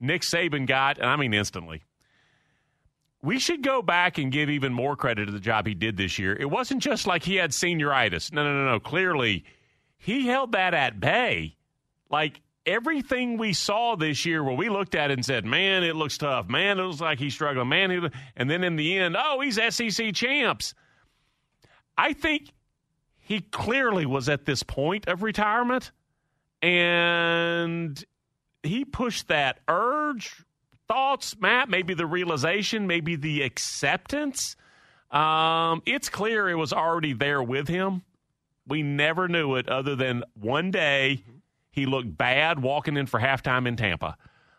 Nick Saban got, and I mean instantly, we should go back and give even more credit to the job he did this year. It wasn't just like he had senioritis. No, no, no, no. Clearly, he held that at bay. Like everything we saw this year, where we looked at it and said, "Man, it looks tough. Man, it looks like he's struggling. Man," he, and then in the end, oh, he's SEC champs. I think he clearly was at this point of retirement, and he pushed that urge, thoughts, Matt, maybe the realization, maybe the acceptance. Um, it's clear it was already there with him. We never knew it other than one day he looked bad walking in for halftime in Tampa.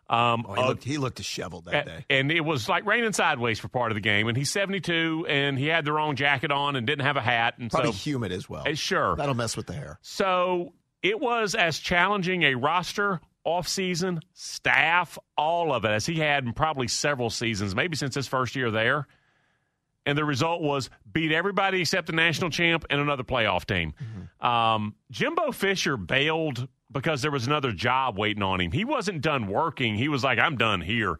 Um,
Oh, he, looked, he looked disheveled that day.
and it was like raining sideways for part of the game. And he's 72, and he had the wrong jacket on and didn't have a hat. And
Probably
so,
humid as well.
Uh, sure.
That'll mess with the hair.
So it was as challenging a roster, offseason, staff, all of it, as he had in probably several seasons, maybe since his first year there. And the result was beat everybody except the national champ and another playoff team. Um, Jimbo Fisher bailed because there was another job waiting on him. He wasn't done working. He was like, I'm done here.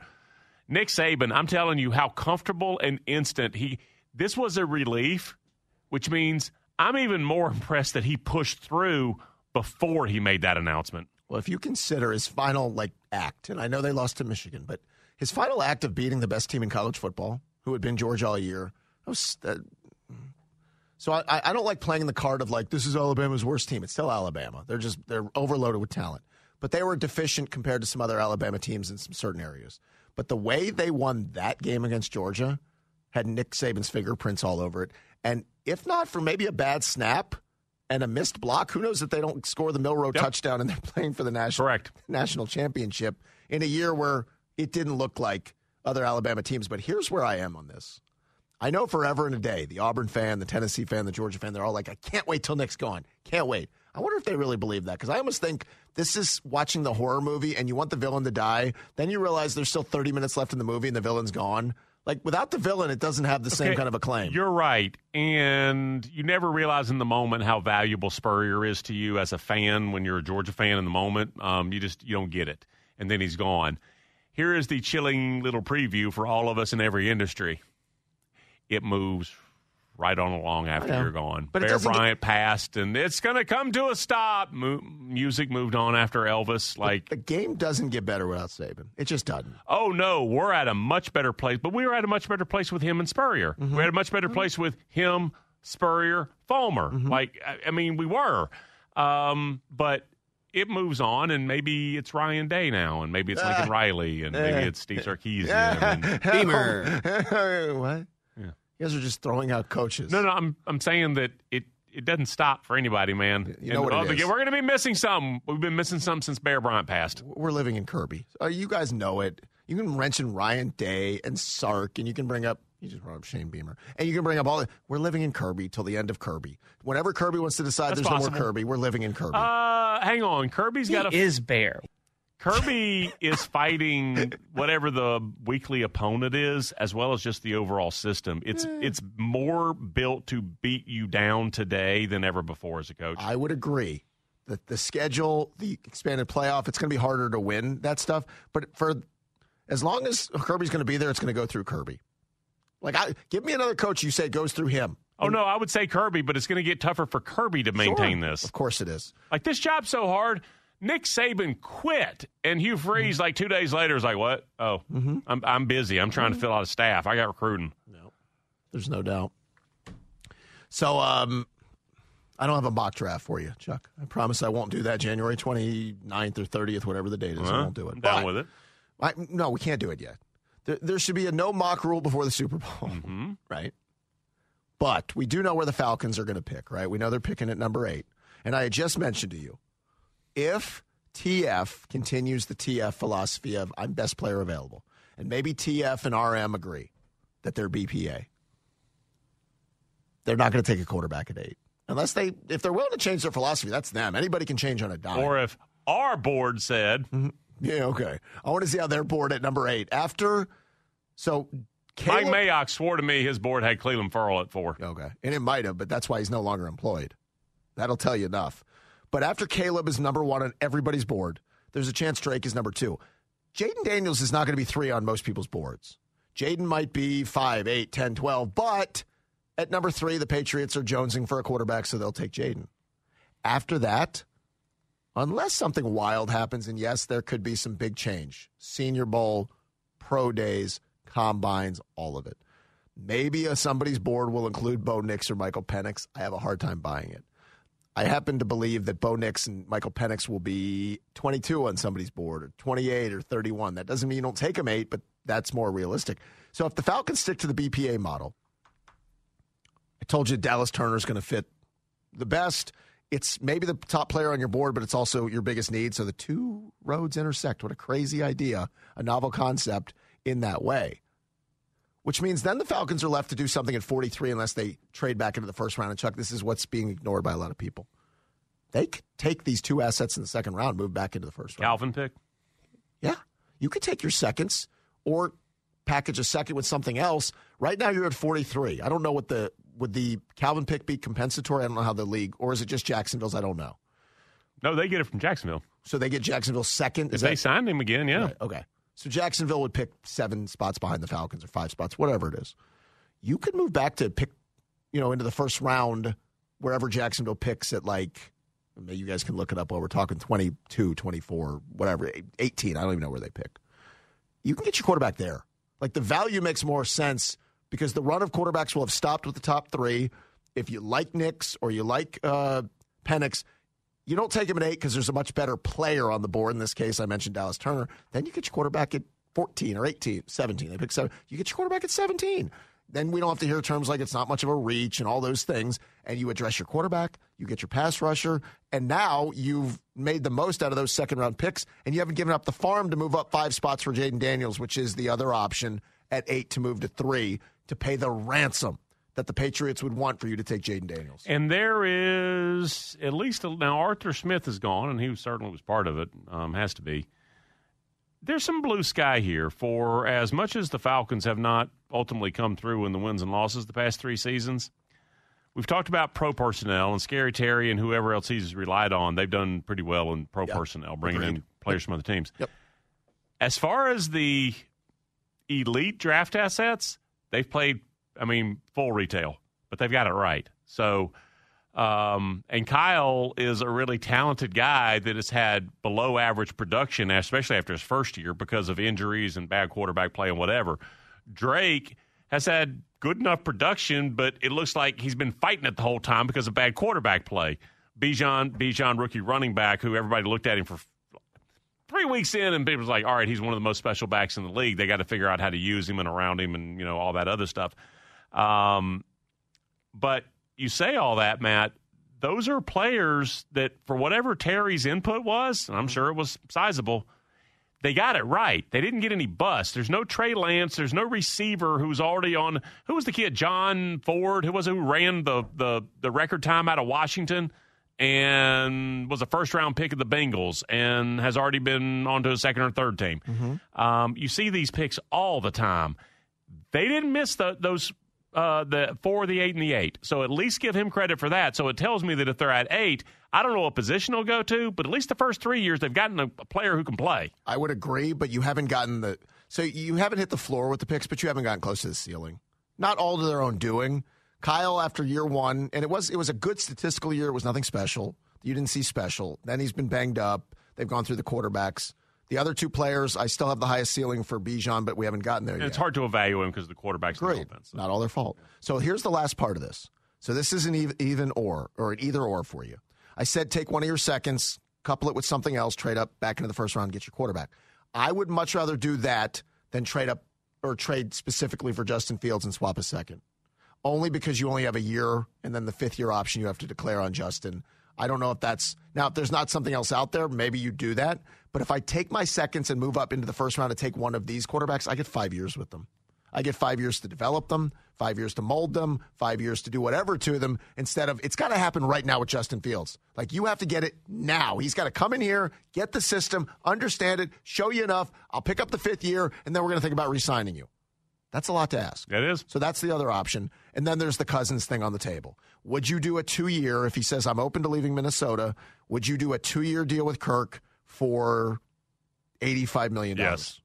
Nick Saban, I'm telling you how comfortable and instant he. This was a relief, which means I'm even more impressed that he pushed through before he made that announcement.
Well, if you consider his final like act, and I know they lost to Michigan, but his final act of beating the best team in college football, who had been Georgia all year, was. Uh, so I, I don't like playing the card of like this is Alabama's worst team. It's still Alabama. They're just they're overloaded with talent, but they were deficient compared to some other Alabama teams in some certain areas. But the way they won that game against Georgia had Nick Saban's fingerprints all over it. And if not for maybe a bad snap and a missed block, who knows if they don't score the Milroe
Yep.
touchdown and they're playing for the national
Correct.
national championship in a year where it didn't look like other Alabama teams. But here's where I am on this. I know forever and a day, the Auburn fan, the Tennessee fan, the Georgia fan, they're all like, I can't wait till Nick's gone. Can't wait. I wonder if they really believe that because I almost think this is watching the horror movie and you want the villain to die. Then you realize there's still 30 minutes left in the movie and the villain's gone. Like without the villain, it doesn't have the same kind of acclaim.
You're right. And you never realize in the moment how valuable Spurrier is to you as a fan when you're a Georgia fan in the moment. Um, you just you don't get it. And then he's gone. Here is the chilling little preview for all of us in every industry. It moves right on along after you're gone.
But
Bear
doesn't get-
Bryant passed, and it's going to come to a stop. Mu- music moved on after Elvis. Like
the game doesn't get better without Saban. It just doesn't.
oh no, we're at a much better place. But we were at a much better place with him and Spurrier.
Mm-hmm.
We had a much better place with him, Spurrier, Fulmer.
Mm-hmm.
Like I, I mean, we were. Um, but it moves on, and maybe it's Ryan Day now, and maybe it's Lincoln Riley, and maybe it's Steve Sarkisian. and-
Beamer. what?
Yeah.
You guys are just throwing out coaches.
no, no, I'm I'm saying that it. It doesn't stop for anybody, man.
You know
And,
what it
oh,
is.
We're going to be missing something. We've been missing something since Bear Bryant passed.
We're living in Kirby. Uh, you guys know it. You can mention Ryan Day and Sark, and you can bring up. You just brought up Shane Beamer, and you can bring up all. The, we're living in Kirby till the end of Kirby. Whenever Kirby wants to decide
That's
there's no more Kirby, we're living in Kirby.
Uh, hang on. Kirby's got a
He is Bear.
Kirby is fighting whatever the weekly opponent is, as well as just the overall system. It's hmm. it's more built to beat you down today than ever before as a coach.
I would agree that the schedule, the expanded playoff, it's going to be harder to win that stuff. But for as long as Kirby's going to be there, it's going to go through Kirby. Like, I, give me another coach you say goes through him.
oh no, I would say Kirby, but it's going to get tougher for Kirby to maintain
Sure.
this.
Of course it is.
Like this job's so hard. Nick Saban quit, and Hugh Freeze like two days later is like, "What? Oh, I'm I'm busy. I'm trying to fill out a staff. I got recruiting."
No, there's no doubt. So, um, I don't have a mock draft for you, Chuck. I promise I won't do that January 29th or 30th, whatever the date is. I
Huh?
won't do it.
I'm down
But-
with it.
I, no, we can't do it yet. There, there should be a no mock rule before the Super Bowl,
Mm-hmm.
right? But we do know where the Falcons are going to pick, right? We know they're picking at number eight. And I had just mentioned to you if TF continues the TF philosophy of I'm best player available, and maybe TF and RM agree that they're BPA, they're not going to take a quarterback at eight. Unless they, if they're willing to change their philosophy, that's them. Anybody can change on a dime.
Or if our board said, mm-hmm.
Yeah, okay. I want to see how they're board at number eight. After, so
Mike
Caleb,
Mayock swore to me his board had Clelin Ferrell at four.
Okay. And it might have, but that's why he's no longer employed. That'll tell you enough. But after Caleb is number one on everybody's board, there's a chance Drake is number two. Jayden Daniels is not going to be three on most people's boards. Jayden might be 5, 8, 10, 12, but at number three, the Patriots are jonesing for a quarterback, so they'll take Jayden. After that, unless something wild happens, and yes, there could be some big change Senior Bowl, pro days, combines, all of it. Maybe somebody's board will include Bo Nix or Michael Penix. I have a hard time buying it. I happen to believe that Bo Nix and Michael Penix will be 22 on somebody's board, or 28 or 31. That doesn't mean you don't take them eight, but that's more realistic. So if the Falcons stick to the BPA model, I told you Dallas Turner's going to fit the best. It's maybe the top player on your board, but it's also your biggest need. So the two roads intersect. What a crazy idea, a novel concept in that way. Which means then the Falcons are left to do something at 43 unless they trade back into the first round. And Chuck, this is what's being ignored by a lot of people. They could take these two assets in the second round, move back into the first round.
Calvin pick.
Yeah, you could take your seconds or package a second with something else. Right now, you're at 43. I don't know what the would the Calvin pick be compensatory. I don't know how the league, or is it just Jacksonville's? I don't know.
No, they get it from Jacksonville.
So they get Jacksonville second.
Is if they signed him again, yeah.
Right, okay. So Jacksonville would pick seven spots behind the Falcons or five spots, whatever it is. You could move back to pick, you know, into the first round wherever Jacksonville picks at like, you guys can look it up while we're talking 22, 24, whatever, 18. I don't even know where they pick. You can get your quarterback there. Like the value makes more sense because the run of quarterbacks will have stopped with the top three. If you like Nix or you like uh, Penix, you don't take him at eight because there's a much better player on the board. In this case, I mentioned Dallas Turner. Then you get your quarterback at 14 or 18, 17. They pick seven. You get your quarterback at 17. Then we don't have to hear terms like it's not much of a reach and all those things. And you address your quarterback, you get your pass rusher, and now you've made the most out of those second round picks, and you haven't given up the farm to move up five spots for Jayden Daniels, which is the other option at eight to move to three to pay the ransom that the Patriots would want for you to take Jayden Daniels.
And there is at least a, now Arthur Smith is gone, and he certainly was part of it. Um, has to be. There's some blue sky here for as much as the Falcons have not ultimately come through in the wins and losses the past three seasons. We've talked about pro personnel and Scary Terry and whoever else he's relied on. They've done pretty well in pro yep. personnel, bringing Agreed. in players yep. from other teams.
Yep.
As far as the elite draft assets, they've played I mean, full retail, but they've got it right. So, um, and Kyle is a really talented guy that has had below average production, especially after his first year because of injuries and bad quarterback play and whatever. Drake has had good enough production, but it looks like he's been fighting it the whole time because of bad quarterback play. Bijan, Bijan, rookie running back, who everybody looked at him for three weeks in, and people was like, "All right, he's one of the most special backs in the league. They got to figure out how to use him and around him, and you know all that other stuff." Um, but you say all that, Matt. Those are players that, for whatever Terry's input was, and I'm sure it was sizable, they got it right. They didn't get any bust. There's no Trey Lance. There's no receiver who's already on. Who was the kid? John Ford. Who was it who ran the the the record time out of Washington and was a first round pick of the Bengals and has already been onto a second or third team.
Mm-hmm.
Um, you see these picks all the time. They didn't miss the, those uh, the four, the eight, and the eight. So at least give him credit for that. So it tells me that if they're at eight, I don't know what position they'll go to, but at least the first three years they've gotten a, a player who can play.
I would agree, but you haven't gotten the so you haven't hit the floor with the picks, but you haven't gotten close to the ceiling. Not all to their own doing. Kyle, after year one, and it was it was a good statistical year. It was nothing special. You didn't see special. Then he's been banged up. They've gone through the quarterbacks. The other two players, I still have the highest ceiling for Bijan, but we haven't gotten there
and
yet.
It's hard to evaluate him because the quarterback's
Great.
offense.
Not all their fault. So here's the last part of this. So this is an even or, or an either or for you. I said take one of your seconds, couple it with something else, trade up back into the first round, get your quarterback. I would much rather do that than trade up or trade specifically for Justin Fields and swap a second. Only because you only have a year and then the fifth year option you have to declare on Justin. I don't know if that's now if there's not something else out there, maybe you do that. But if I take my seconds and move up into the first round to take one of these quarterbacks, I get five years with them. I get five years to develop them, five years to mold them, five years to do whatever to them instead of it's got to happen right now with Justin Fields. Like you have to get it now. He's got to come in here, get the system, understand it, show you enough. I'll pick up the fifth year, and then we're going to think about re signing you. That's a lot to ask.
It is.
So that's the other option. And then there's the Cousins thing on the table. Would you do a two year, if he says, I'm open to leaving Minnesota, would you do a two year deal with Kirk for $85 million?
Yes.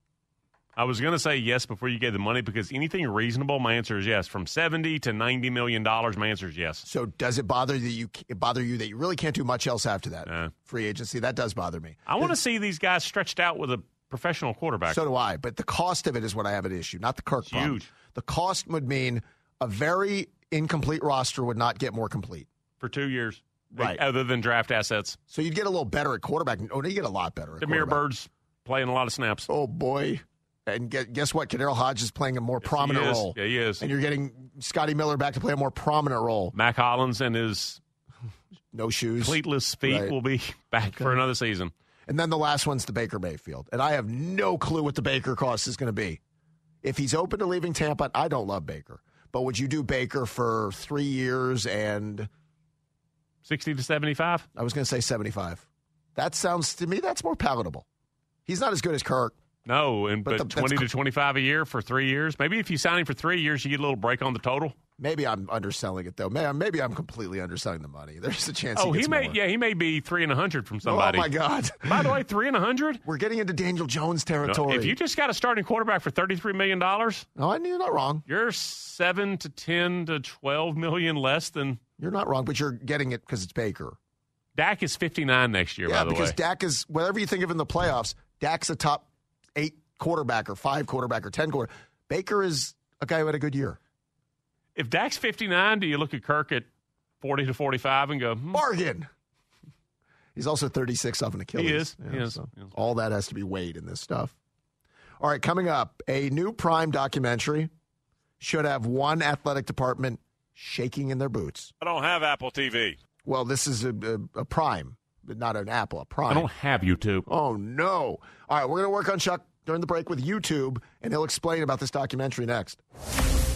I was going to say yes before you gave the money because anything reasonable, my answer is yes. From seventy to ninety million dollars, my answer is yes.
So does it bother that you bother you that you really can't do much else after that free agency? That does bother me.
I want to see these guys stretched out with a professional quarterback.
So do I. But the cost of it is what I have an issue, not the Kirk. problem.
huge.
The cost would mean a very incomplete roster would not get more complete.
for two years,
Right.
Other than draft assets,
So you'd get a little better at quarterback. Oh, no, you get a lot better. At
Demir. Bird's playing a lot of snaps.
Oh boy. And get, guess what? KhaDarel Hodge is playing a more prominent role.
Yeah, he is.
And you're getting Scotty Miller back to play a more prominent role.
Mac Hollins and his
no shoes,
cleatless feet
Right.
will be back for another season.
And then the last one's the Baker Mayfield. And I have no clue what the Baker cost is going to be. If he's open to leaving Tampa, I don't love Baker. But would you do Baker for three years and
60 to 75?
I was going to say 75. That sounds to me that's more palatable. He's not as good as Kirk.
No, and
But
but,
the-
20 to 25 a year for three years. Maybe if you sign him for three years, you get a little break on the total.
Maybe I'm underselling it though. Maybe I'm completely underselling the money. There's a chance.
oh,
he,
he may,
more.
yeah, he may be three and a hundred from oh, somebody.
Oh my God!
By the way, three and a hundred.
We're getting into Daniel Jones territory.
If you just got a starting quarterback for thirty-three million dollars,
no, I you're not wrong.
You're seven to ten to twelve million less than
You're not wrong, but you're getting it because it's Baker.
Dak is fifty-nine next year.
yeah,
by the
because
way,
Dak is whatever you think of in the playoffs. Dak's a top eight quarterback or five quarterback or ten quarter. Baker is a guy who had a good year.
If Dak's fifty-nine, do you look at Kirk at forty to forty-five and go hmm,
Bargain. He's also 36 of an Achilles.
He is.
Yeah,
He is.
so
He is.
All that has to be weighed in this stuff. All right, coming up, a new Prime documentary should have one athletic department shaking in their boots.
I don't have Apple TV.
Well, this is a, a, a Prime, but not an Apple, a Prime.
I don't have YouTube.
Oh, no. All right, we're going to work on Chuck during the break with YouTube, and he'll explain about this documentary next.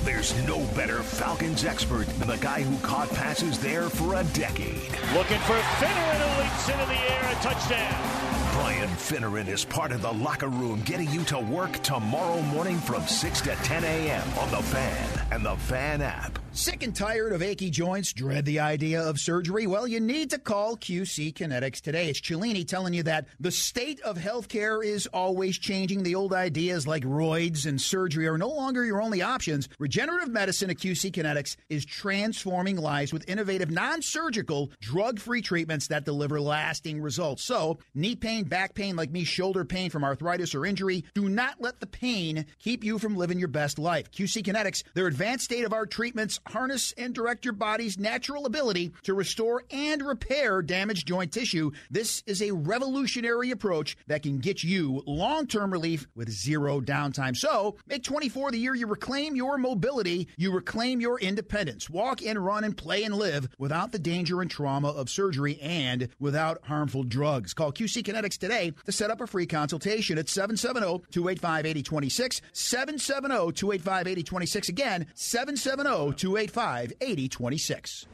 There's no better Falcons expert than the guy who caught passes there for a decade.
Looking for Finneran who leaps into the air, a touchdown.
Brian Finneran is part of the locker room getting you to work tomorrow morning from 6 to 10 a.m. on The Fan and The Fan app.
Sick and tired of achy joints? Dread the idea of surgery? Well, you need to call QC Kinetics today. It's Cellini telling you that the state of healthcare is always changing. The old ideas like roids and surgery are no longer your only options. Regenerative medicine at QC Kinetics is transforming lives with innovative, non surgical, drug free treatments that deliver lasting results. So, knee pain, back pain, like me, shoulder pain from arthritis or injury, do not let the pain keep you from living your best life. QC Kinetics, their advanced state of art treatments harness and direct your body's natural ability to restore and repair damaged joint tissue. This is a revolutionary approach that can get you long term relief with zero downtime. So, make 24 the year you reclaim your mobility, you reclaim your independence. Walk and run and play and live without the danger and trauma of surgery and without harmful drugs. Call QC Kinetics today to set up a free consultation at 770 285 8026. 770 285 8026. Again, 770 285 8026.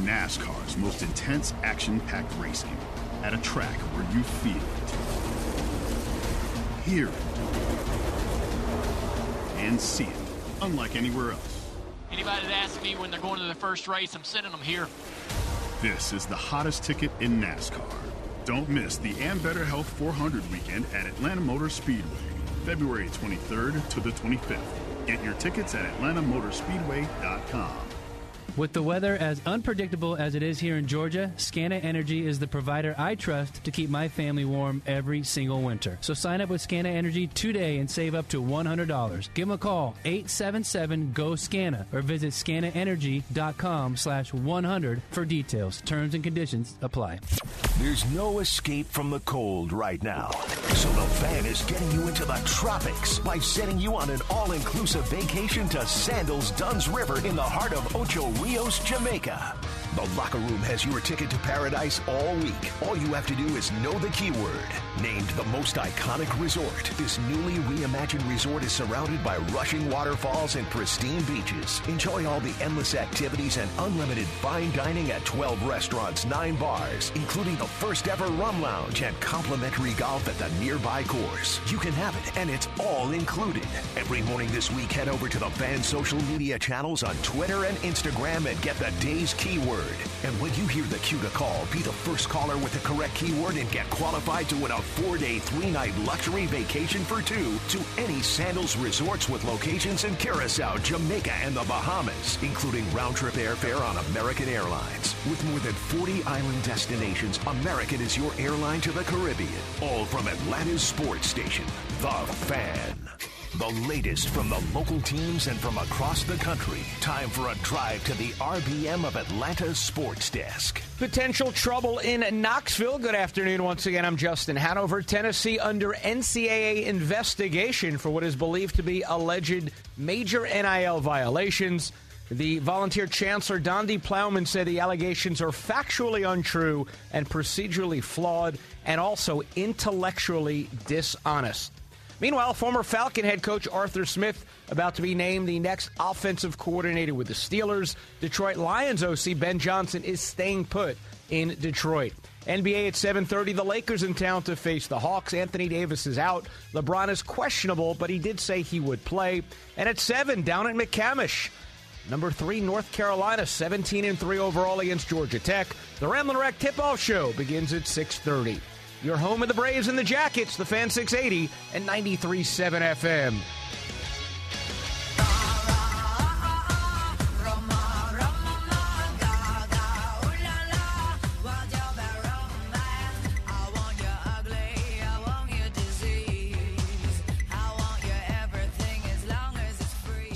NASCAR's most intense action packed racing at a track where you feel it, hear it, and see it, unlike anywhere else.
Anybody that asks me when they're going to the first race, I'm sending them here.
This is the hottest ticket in NASCAR. Don't miss the Ambetter Health 400 weekend at Atlanta Motor Speedway, February 23rd to the 25th. Get your tickets at atlantamotorspeedway.com.
With the weather as unpredictable as it is here in Georgia, Scana Energy is the provider I trust to keep my family warm every single winter. So sign up with Scana Energy today and save up to $100. Give them a call, 877-GO-SCANA, or visit scanaenergy.com slash 100 for details. Terms and conditions apply.
There's no escape from the cold right now. So the fan is getting you into the tropics by sending you on an all-inclusive vacation to Sandals Dunn's River in the heart of Ocho Rios, Jamaica. The locker room has your ticket to paradise all week. All you have to do is know the keyword. Named the most iconic resort, this newly reimagined resort is surrounded by rushing waterfalls and pristine beaches. Enjoy all the endless activities and unlimited fine dining at 12 restaurants, 9 bars, including the first ever rum lounge and complimentary golf at the nearby course. You can have it, and it's all included. Every morning this week, head over to the fan social media channels on Twitter and Instagram and get the day's keyword. And when you hear the cue to call, be the first caller with the correct keyword and get qualified to win a four day, three night luxury vacation for two to any Sandals resorts with locations in Curacao, Jamaica, and the Bahamas, including round trip airfare on American Airlines. With more than 40 island destinations, American is your airline to the Caribbean. All from Atlanta's sports station, The Fan. The latest from the local teams and from across the country. Time for a drive to the RBM of Atlanta sports desk.
Potential trouble in Knoxville. Good afternoon once again. I'm Justin Hanover. Tennessee under NCAA investigation for what is believed to be alleged major NIL violations. The volunteer chancellor, Donde Plowman, said the allegations are factually untrue and procedurally flawed and also intellectually dishonest. Meanwhile, former Falcon head coach Arthur Smith about to be named the next offensive coordinator with the Steelers. Detroit Lions OC Ben Johnson is staying put in Detroit. NBA at 7:30 the Lakers in town to face the Hawks. Anthony Davis is out. LeBron is questionable, but he did say he would play. And at 7 down at McCamish, Number 3 North Carolina 17 and 3 overall against Georgia Tech. The Ramblin' Wreck tip-off show begins at 6:30. Your home of the Braves and the Jackets, the Fan 680 and 93.7 FM.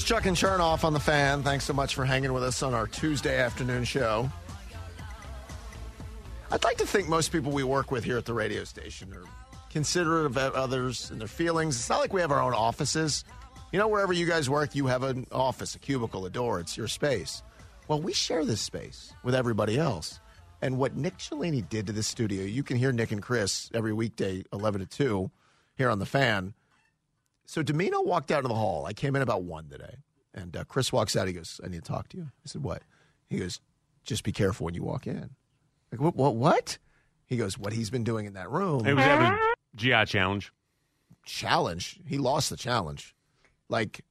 Chuck and Chernoff on the fan. Thanks so much for hanging with us on our Tuesday afternoon show. I'd like to think most people we work with here at the radio station are considerate of others and their feelings. It's not like we have our own offices. You know, wherever you guys work, you have an office, a cubicle, a door. It's your space. Well, we share this space with everybody else. And what Nick Cellini did to this studio, you can hear Nick and Chris every weekday, 11 to 2, here on The Fan. So Dimino walked out of the hall. I came in about 1 today. And uh, Chris walks out. He goes, I need to talk to you. I said, What? He goes, Just be careful when you walk in. Like, what, what? What? He goes, What he's been doing in that room.
It was having GI challenge.
Challenge? He lost the challenge. Like,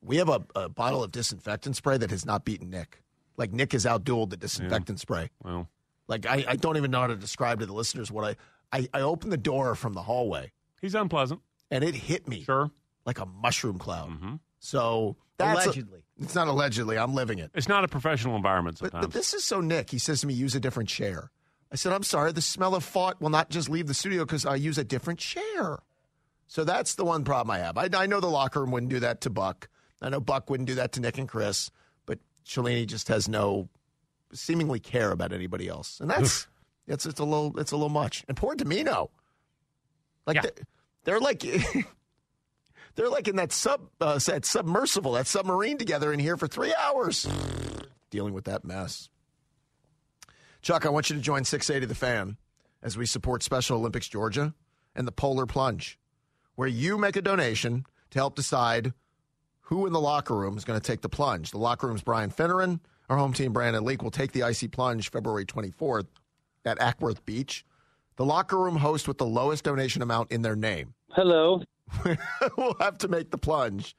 we have a, a bottle of disinfectant spray that has not beaten Nick. Like, Nick has outdueled the disinfectant spray.
Well,
Like, I, I don't even know how to describe to the listeners what I, I. I opened the door from the hallway.
He's unpleasant.
And it hit me.
Sure.
Like a mushroom cloud.
Mm-hmm.
So that's a-
Allegedly.
It's not allegedly. I'm living it.
It's not a professional environment
But,
sometimes.
but this is so Nick. He says to me, use a different chair. I said, I'm sorry, the smell of fought will not just leave the studio because I use a different chair. So that's the one problem I have. I, I know the locker room wouldn't do that to Buck. I know Buck wouldn't do that to Nick and Chris, but Cellini just has no seemingly care about anybody else. And that's it's it's a little it's a little much. And poor Dimino. Like they, they're like they're like in that sub uh, that submersible, that submarine together in here for three hours dealing with that mess. Chuck, I want you to join 680 The Fan as we support Special Olympics Georgia and the Polar Plunge, where you make a donation to help decide who in the locker room is going to take the plunge. The locker room's Brian Finneran. Our home team, Brandon Leak, will take the icy plunge February 24th at Acworth Beach. The locker room host with the lowest donation amount in their name
Hello.
will have to make the plunge.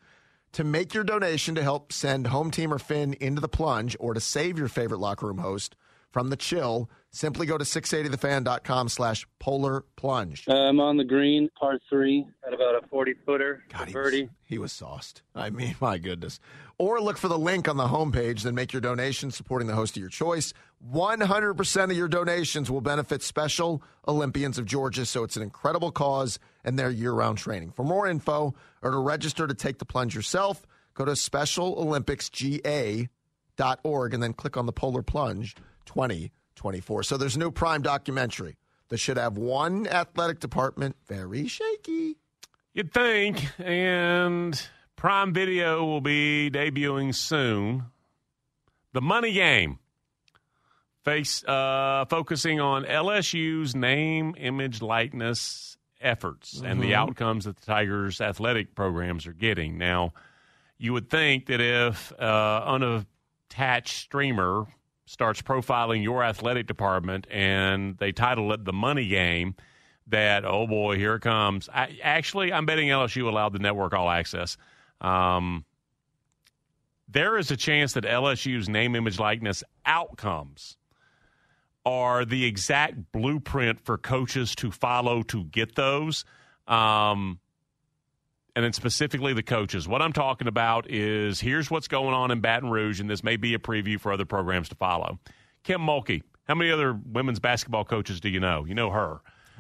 To make your donation to help send home team or Finn into the plunge or to save your favorite locker room host from the chill, simply go to 680thefan.com slash polar plunge.
Uh, I'm on the green, par three, at about a 40 footer.
God, he was, he was sauced. I mean, my goodness. Or look for the link on the homepage, then make your donation supporting the host of your choice. 100% of your donations will benefit Special Olympians of Georgia, so it's an incredible cause and their year round training. For more info or to register to take the plunge yourself, go to specialolympicsga.org and then click on the Polar Plunge 2024. So there's a new Prime documentary that should have one athletic department very shaky.
You'd think, and Prime Video will be debuting soon. The Money Game, face uh, focusing on LSU's name, image, likeness efforts and the
Mhm.
outcomes that the Tigers' athletic programs are getting. Now, you would think that if uh, unattached streamer starts profiling your athletic department and they title it the Money Game, that oh boy, here it comes. I, actually, I'm betting LSU allowed the network all access. Um, there is a chance that LSU's name, image, likeness outcomes are the exact blueprint for coaches to follow to get those. Um, and then specifically the coaches. What I'm talking about is here's what's going on in Baton Rouge, and this may be a preview for other programs to follow. Kim Mulkey. How many other women's basketball coaches do you know? You know her.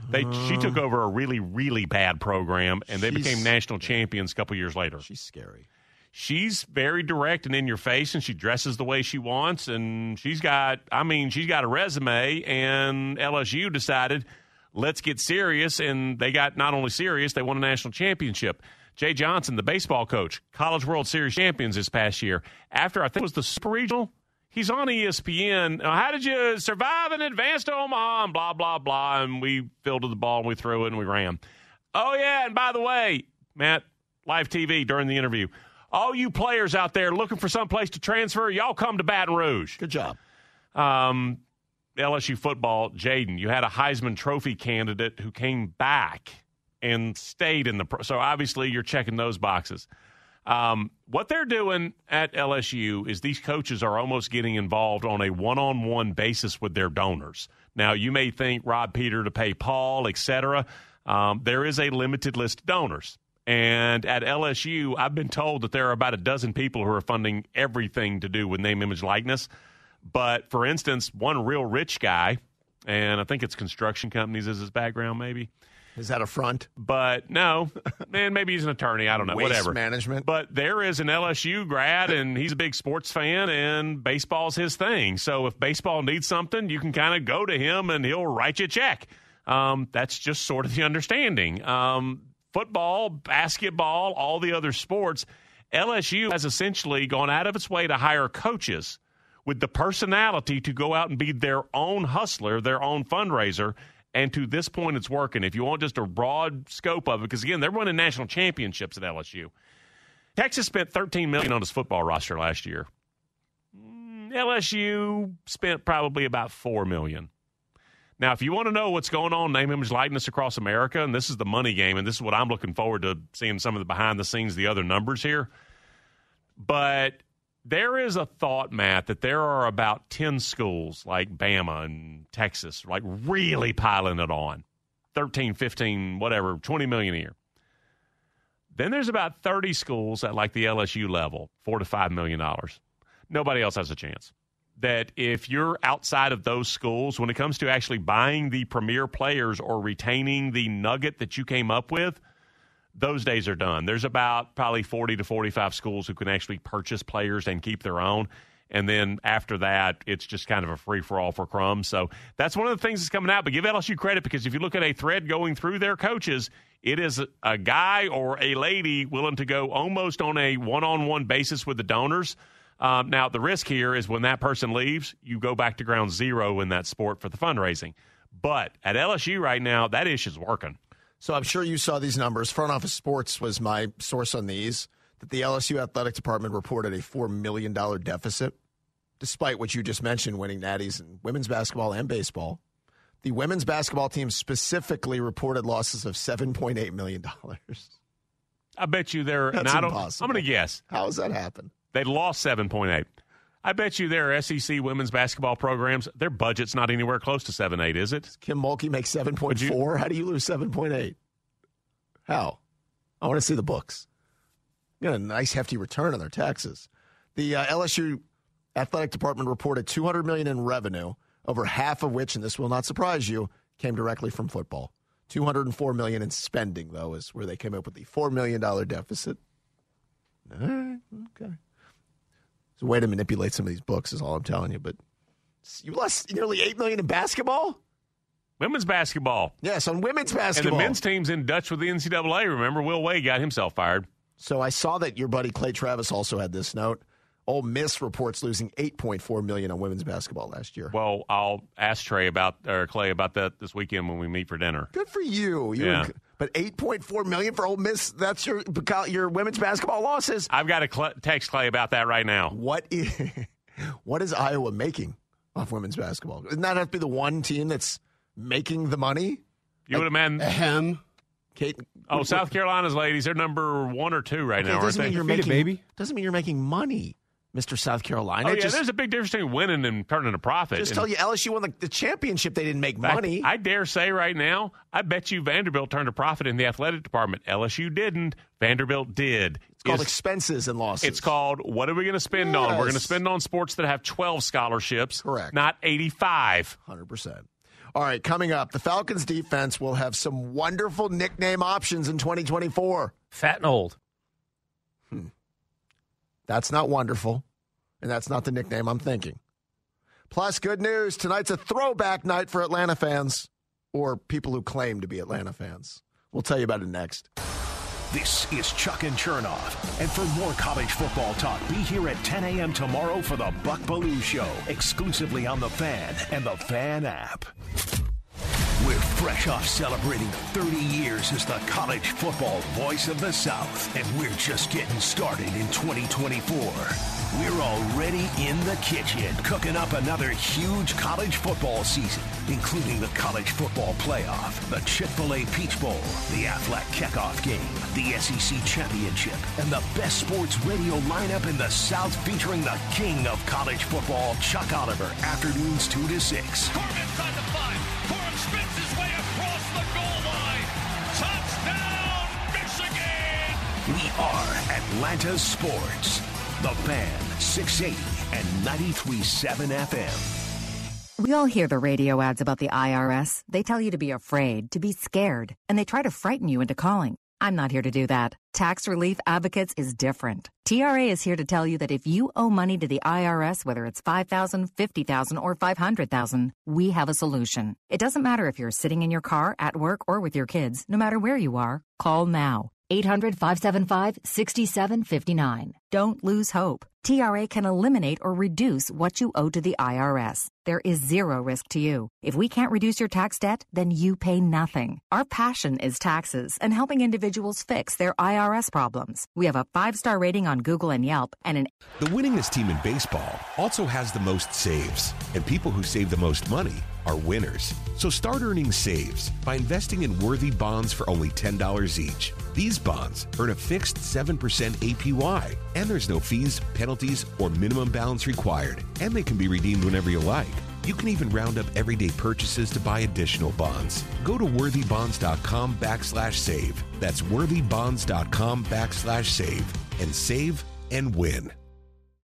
They she uh-huh. took over a really really bad program, and they became national champions a couple years later.
She's scary.
She's very direct and in your face, and she dresses the way she wants, and she's got I mean she's got a resume, and LSU decided let's get serious, and they got not only serious, they won a national championship. Jay Johnson, the baseball coach, College World Series champions this past year. After I think it was the Super Regional, he's on ESPN. Uh, How did you survive and advance to Omaha? And blah blah blah. And we fielded the ball and we threw it and we ran. Oh yeah, and by the way, Matt, live TV during the interview. All you players out there looking for some place to transfer, y'all come to Baton Rouge.
Good job.
Um, LSU football, Jayden, you had a Heisman Trophy candidate who came back and stayed in the pro. So obviously you're checking those boxes. Um, what they're doing at LSU is these coaches are almost getting involved on a one-on-one basis with their donors. Now you may think Rob Peter to pay Paul, etc. Um, there is a limited list of donors. And at LSU, I've been told that there are about a dozen people who are funding everything to do with name, image, likeness. But for instance, one real rich guy, and I think it's construction companies as his background, maybe.
Is that a front?
But no, man, maybe he's an attorney. I don't know.
Waste
whatever.
management.
But there is an LSU grad, and he's a big sports fan, and baseball's his thing. So if baseball needs something, you can kind of go to him, and he'll write you a check. Um, that's just sort of the understanding. Um, football, basketball, all the other sports, LSU has essentially gone out of its way to hire coaches with the personality to go out and be their own hustler, their own fundraiser. And to this point, it's working. If you want just a broad scope of it, because again, they're winning national championships at LSU. Texas spent 13 million on its football roster last year. Mm, LSU spent probably about four million. Now, if you want to know what's going on, name, image, likeness across America, and this is the money game, and this is what I'm looking forward to seeing some of the behind the scenes, the other numbers here. But there is a thought, Matt, that there are about 10 schools like Bama and Texas, like really piling it on 13, 15, whatever, 20 million a year. Then there's about 30 schools at like the LSU level, four to five million dollars. Nobody else has a chance. That if you're outside of those schools, when it comes to actually buying the premier players or retaining the nugget that you came up with, those days are done. There's about probably 40 to 45 schools who can actually purchase players and keep their own. And then after that, it's just kind of a free for all for crumbs. So that's one of the things that's coming out. But give LSU credit because if you look at a thread going through their coaches, it is a, guy or a lady willing to go almost on a one on one basis with the donors. Um, now, the risk here is when that person leaves, you go back to ground zero in that sport for the fundraising. But at LSU right now, that ish is working.
So I'm sure you saw these numbers. Front Office Sports was my source on these. That the LSU athletic department reported a four million dollar deficit, despite what you just mentioned, winning natties in women's basketball and baseball. The women's basketball team specifically reported losses of seven point eight million dollars.
I bet you they're.
That's
don't-
impossible.
I'm going to guess.
How does that happen?
They lost seven point eight. I bet you their SEC women's basketball programs, their budget's not anywhere close to seven eight, is it?
Kim Mulkey makes seven point four. How do you lose seven point eight? How? I want to see the books. Got a nice hefty return on their taxes. The uh, LSU athletic department reported 200 million in revenue, over half of which, and this will not surprise you, came directly from football. 204 million in spending, though, is where they came up with the four million dollar deficit. Right, okay. It's a way to manipulate some of these books, is all I'm telling you. But you lost nearly eight million in basketball.
Women's basketball.
Yes, on women's basketball.
And the men's team's in Dutch with the NCAA. Remember, Will Wade got himself fired.
So I saw that your buddy Clay Travis also had this note. Ole Miss reports losing 8.4 million on women's basketball last year.
Well, I'll ask Trey about or Clay about that this weekend when we meet for dinner.
Good for you. you
Yeah.
But 8.4 million for Ole Miss. That's your your women's basketball losses.
I've got to cl- text Clay about that right now.
What is what is Iowa making off women's basketball? Doesn't that have to be the one team that's making the money?
You would imagine.
Ahem. Kate.
Oh, South Carolina's ladies, they're number one or two right
Okay,
now, aren't
doesn't
they?
mean you're making Doesn't mean you're making money. Mr. South Carolina.
Oh yeah,
just,
there's a big difference between winning and turning a profit.
just
And
tell you, LSU won the, the championship. They didn't make
I-
money.
I, dare say right now, I bet you Vanderbilt turned a profit in the athletic department. LSU didn't. Vanderbilt did.
it's called
Is-
expenses and losses.
It's called what are we going to spend on? We're going to spend on sports that have 12 scholarships,
Correct.
not 85.
100%. All right, coming up, the Falcons defense will have some wonderful nickname options in 2024.
Fat and old. Hmm.
That's not wonderful, and that's not the nickname I'm thinking. Plus, good news tonight's a throwback night for Atlanta fans or people who claim to be Atlanta fans. We'll tell you about it next.
This is Chuck and Chernoff. And for more college football talk, be here at 10 a.m. tomorrow for the Buck Belue Show, exclusively on The Fan and The Fan app. We're fresh off celebrating 30 years as the college football voice of the South, and we're just getting started in 2024. We're already in the kitchen cooking up another huge college football season, including the college football playoff, the Chick fil A Peach Bowl, the Aflac kickoff game, the SEC championship, and the best sports radio lineup in the South featuring the king of college football, Chuck Oliver, afternoons 2 to 6.
Corum inside the five. Spins his way across the goal line. Touchdown, Michigan!
We are Atlanta Sports. The Fan, 680 and 93.7 FM.
We all hear the radio ads about the IRS. They tell you to be afraid, to be scared, and they try to frighten you into calling. I'm not here to do that. Tax Relief Advocates is different. TRA is here to tell you that if you owe money to the IRS, whether it's 5000 50000 or 500000 we have a solution. It doesn't matter if you're sitting in your car, at work, or with your kids, no matter where you are, call now. 800 575 6759. Don't lose hope. TRA can eliminate or reduce what you owe to the IRS. There is zero risk to you. If we can't reduce your tax debt, then you pay nothing. Our passion is taxes and helping individuals fix their IRS problems. We have a five star rating on Google and Yelp and an
The winningest team in baseball also has the most saves, and people who save the most money are winners. So start earning saves by investing in worthy bonds for only $10 each. These bonds earn a fixed 7% APY, and there's no fees, penalties, or minimum balance required, and they can be redeemed whenever you like. You can even round up everyday purchases to buy additional bonds. Go to worthybonds.com backslash save. That's worthybonds.com backslash save and save and win.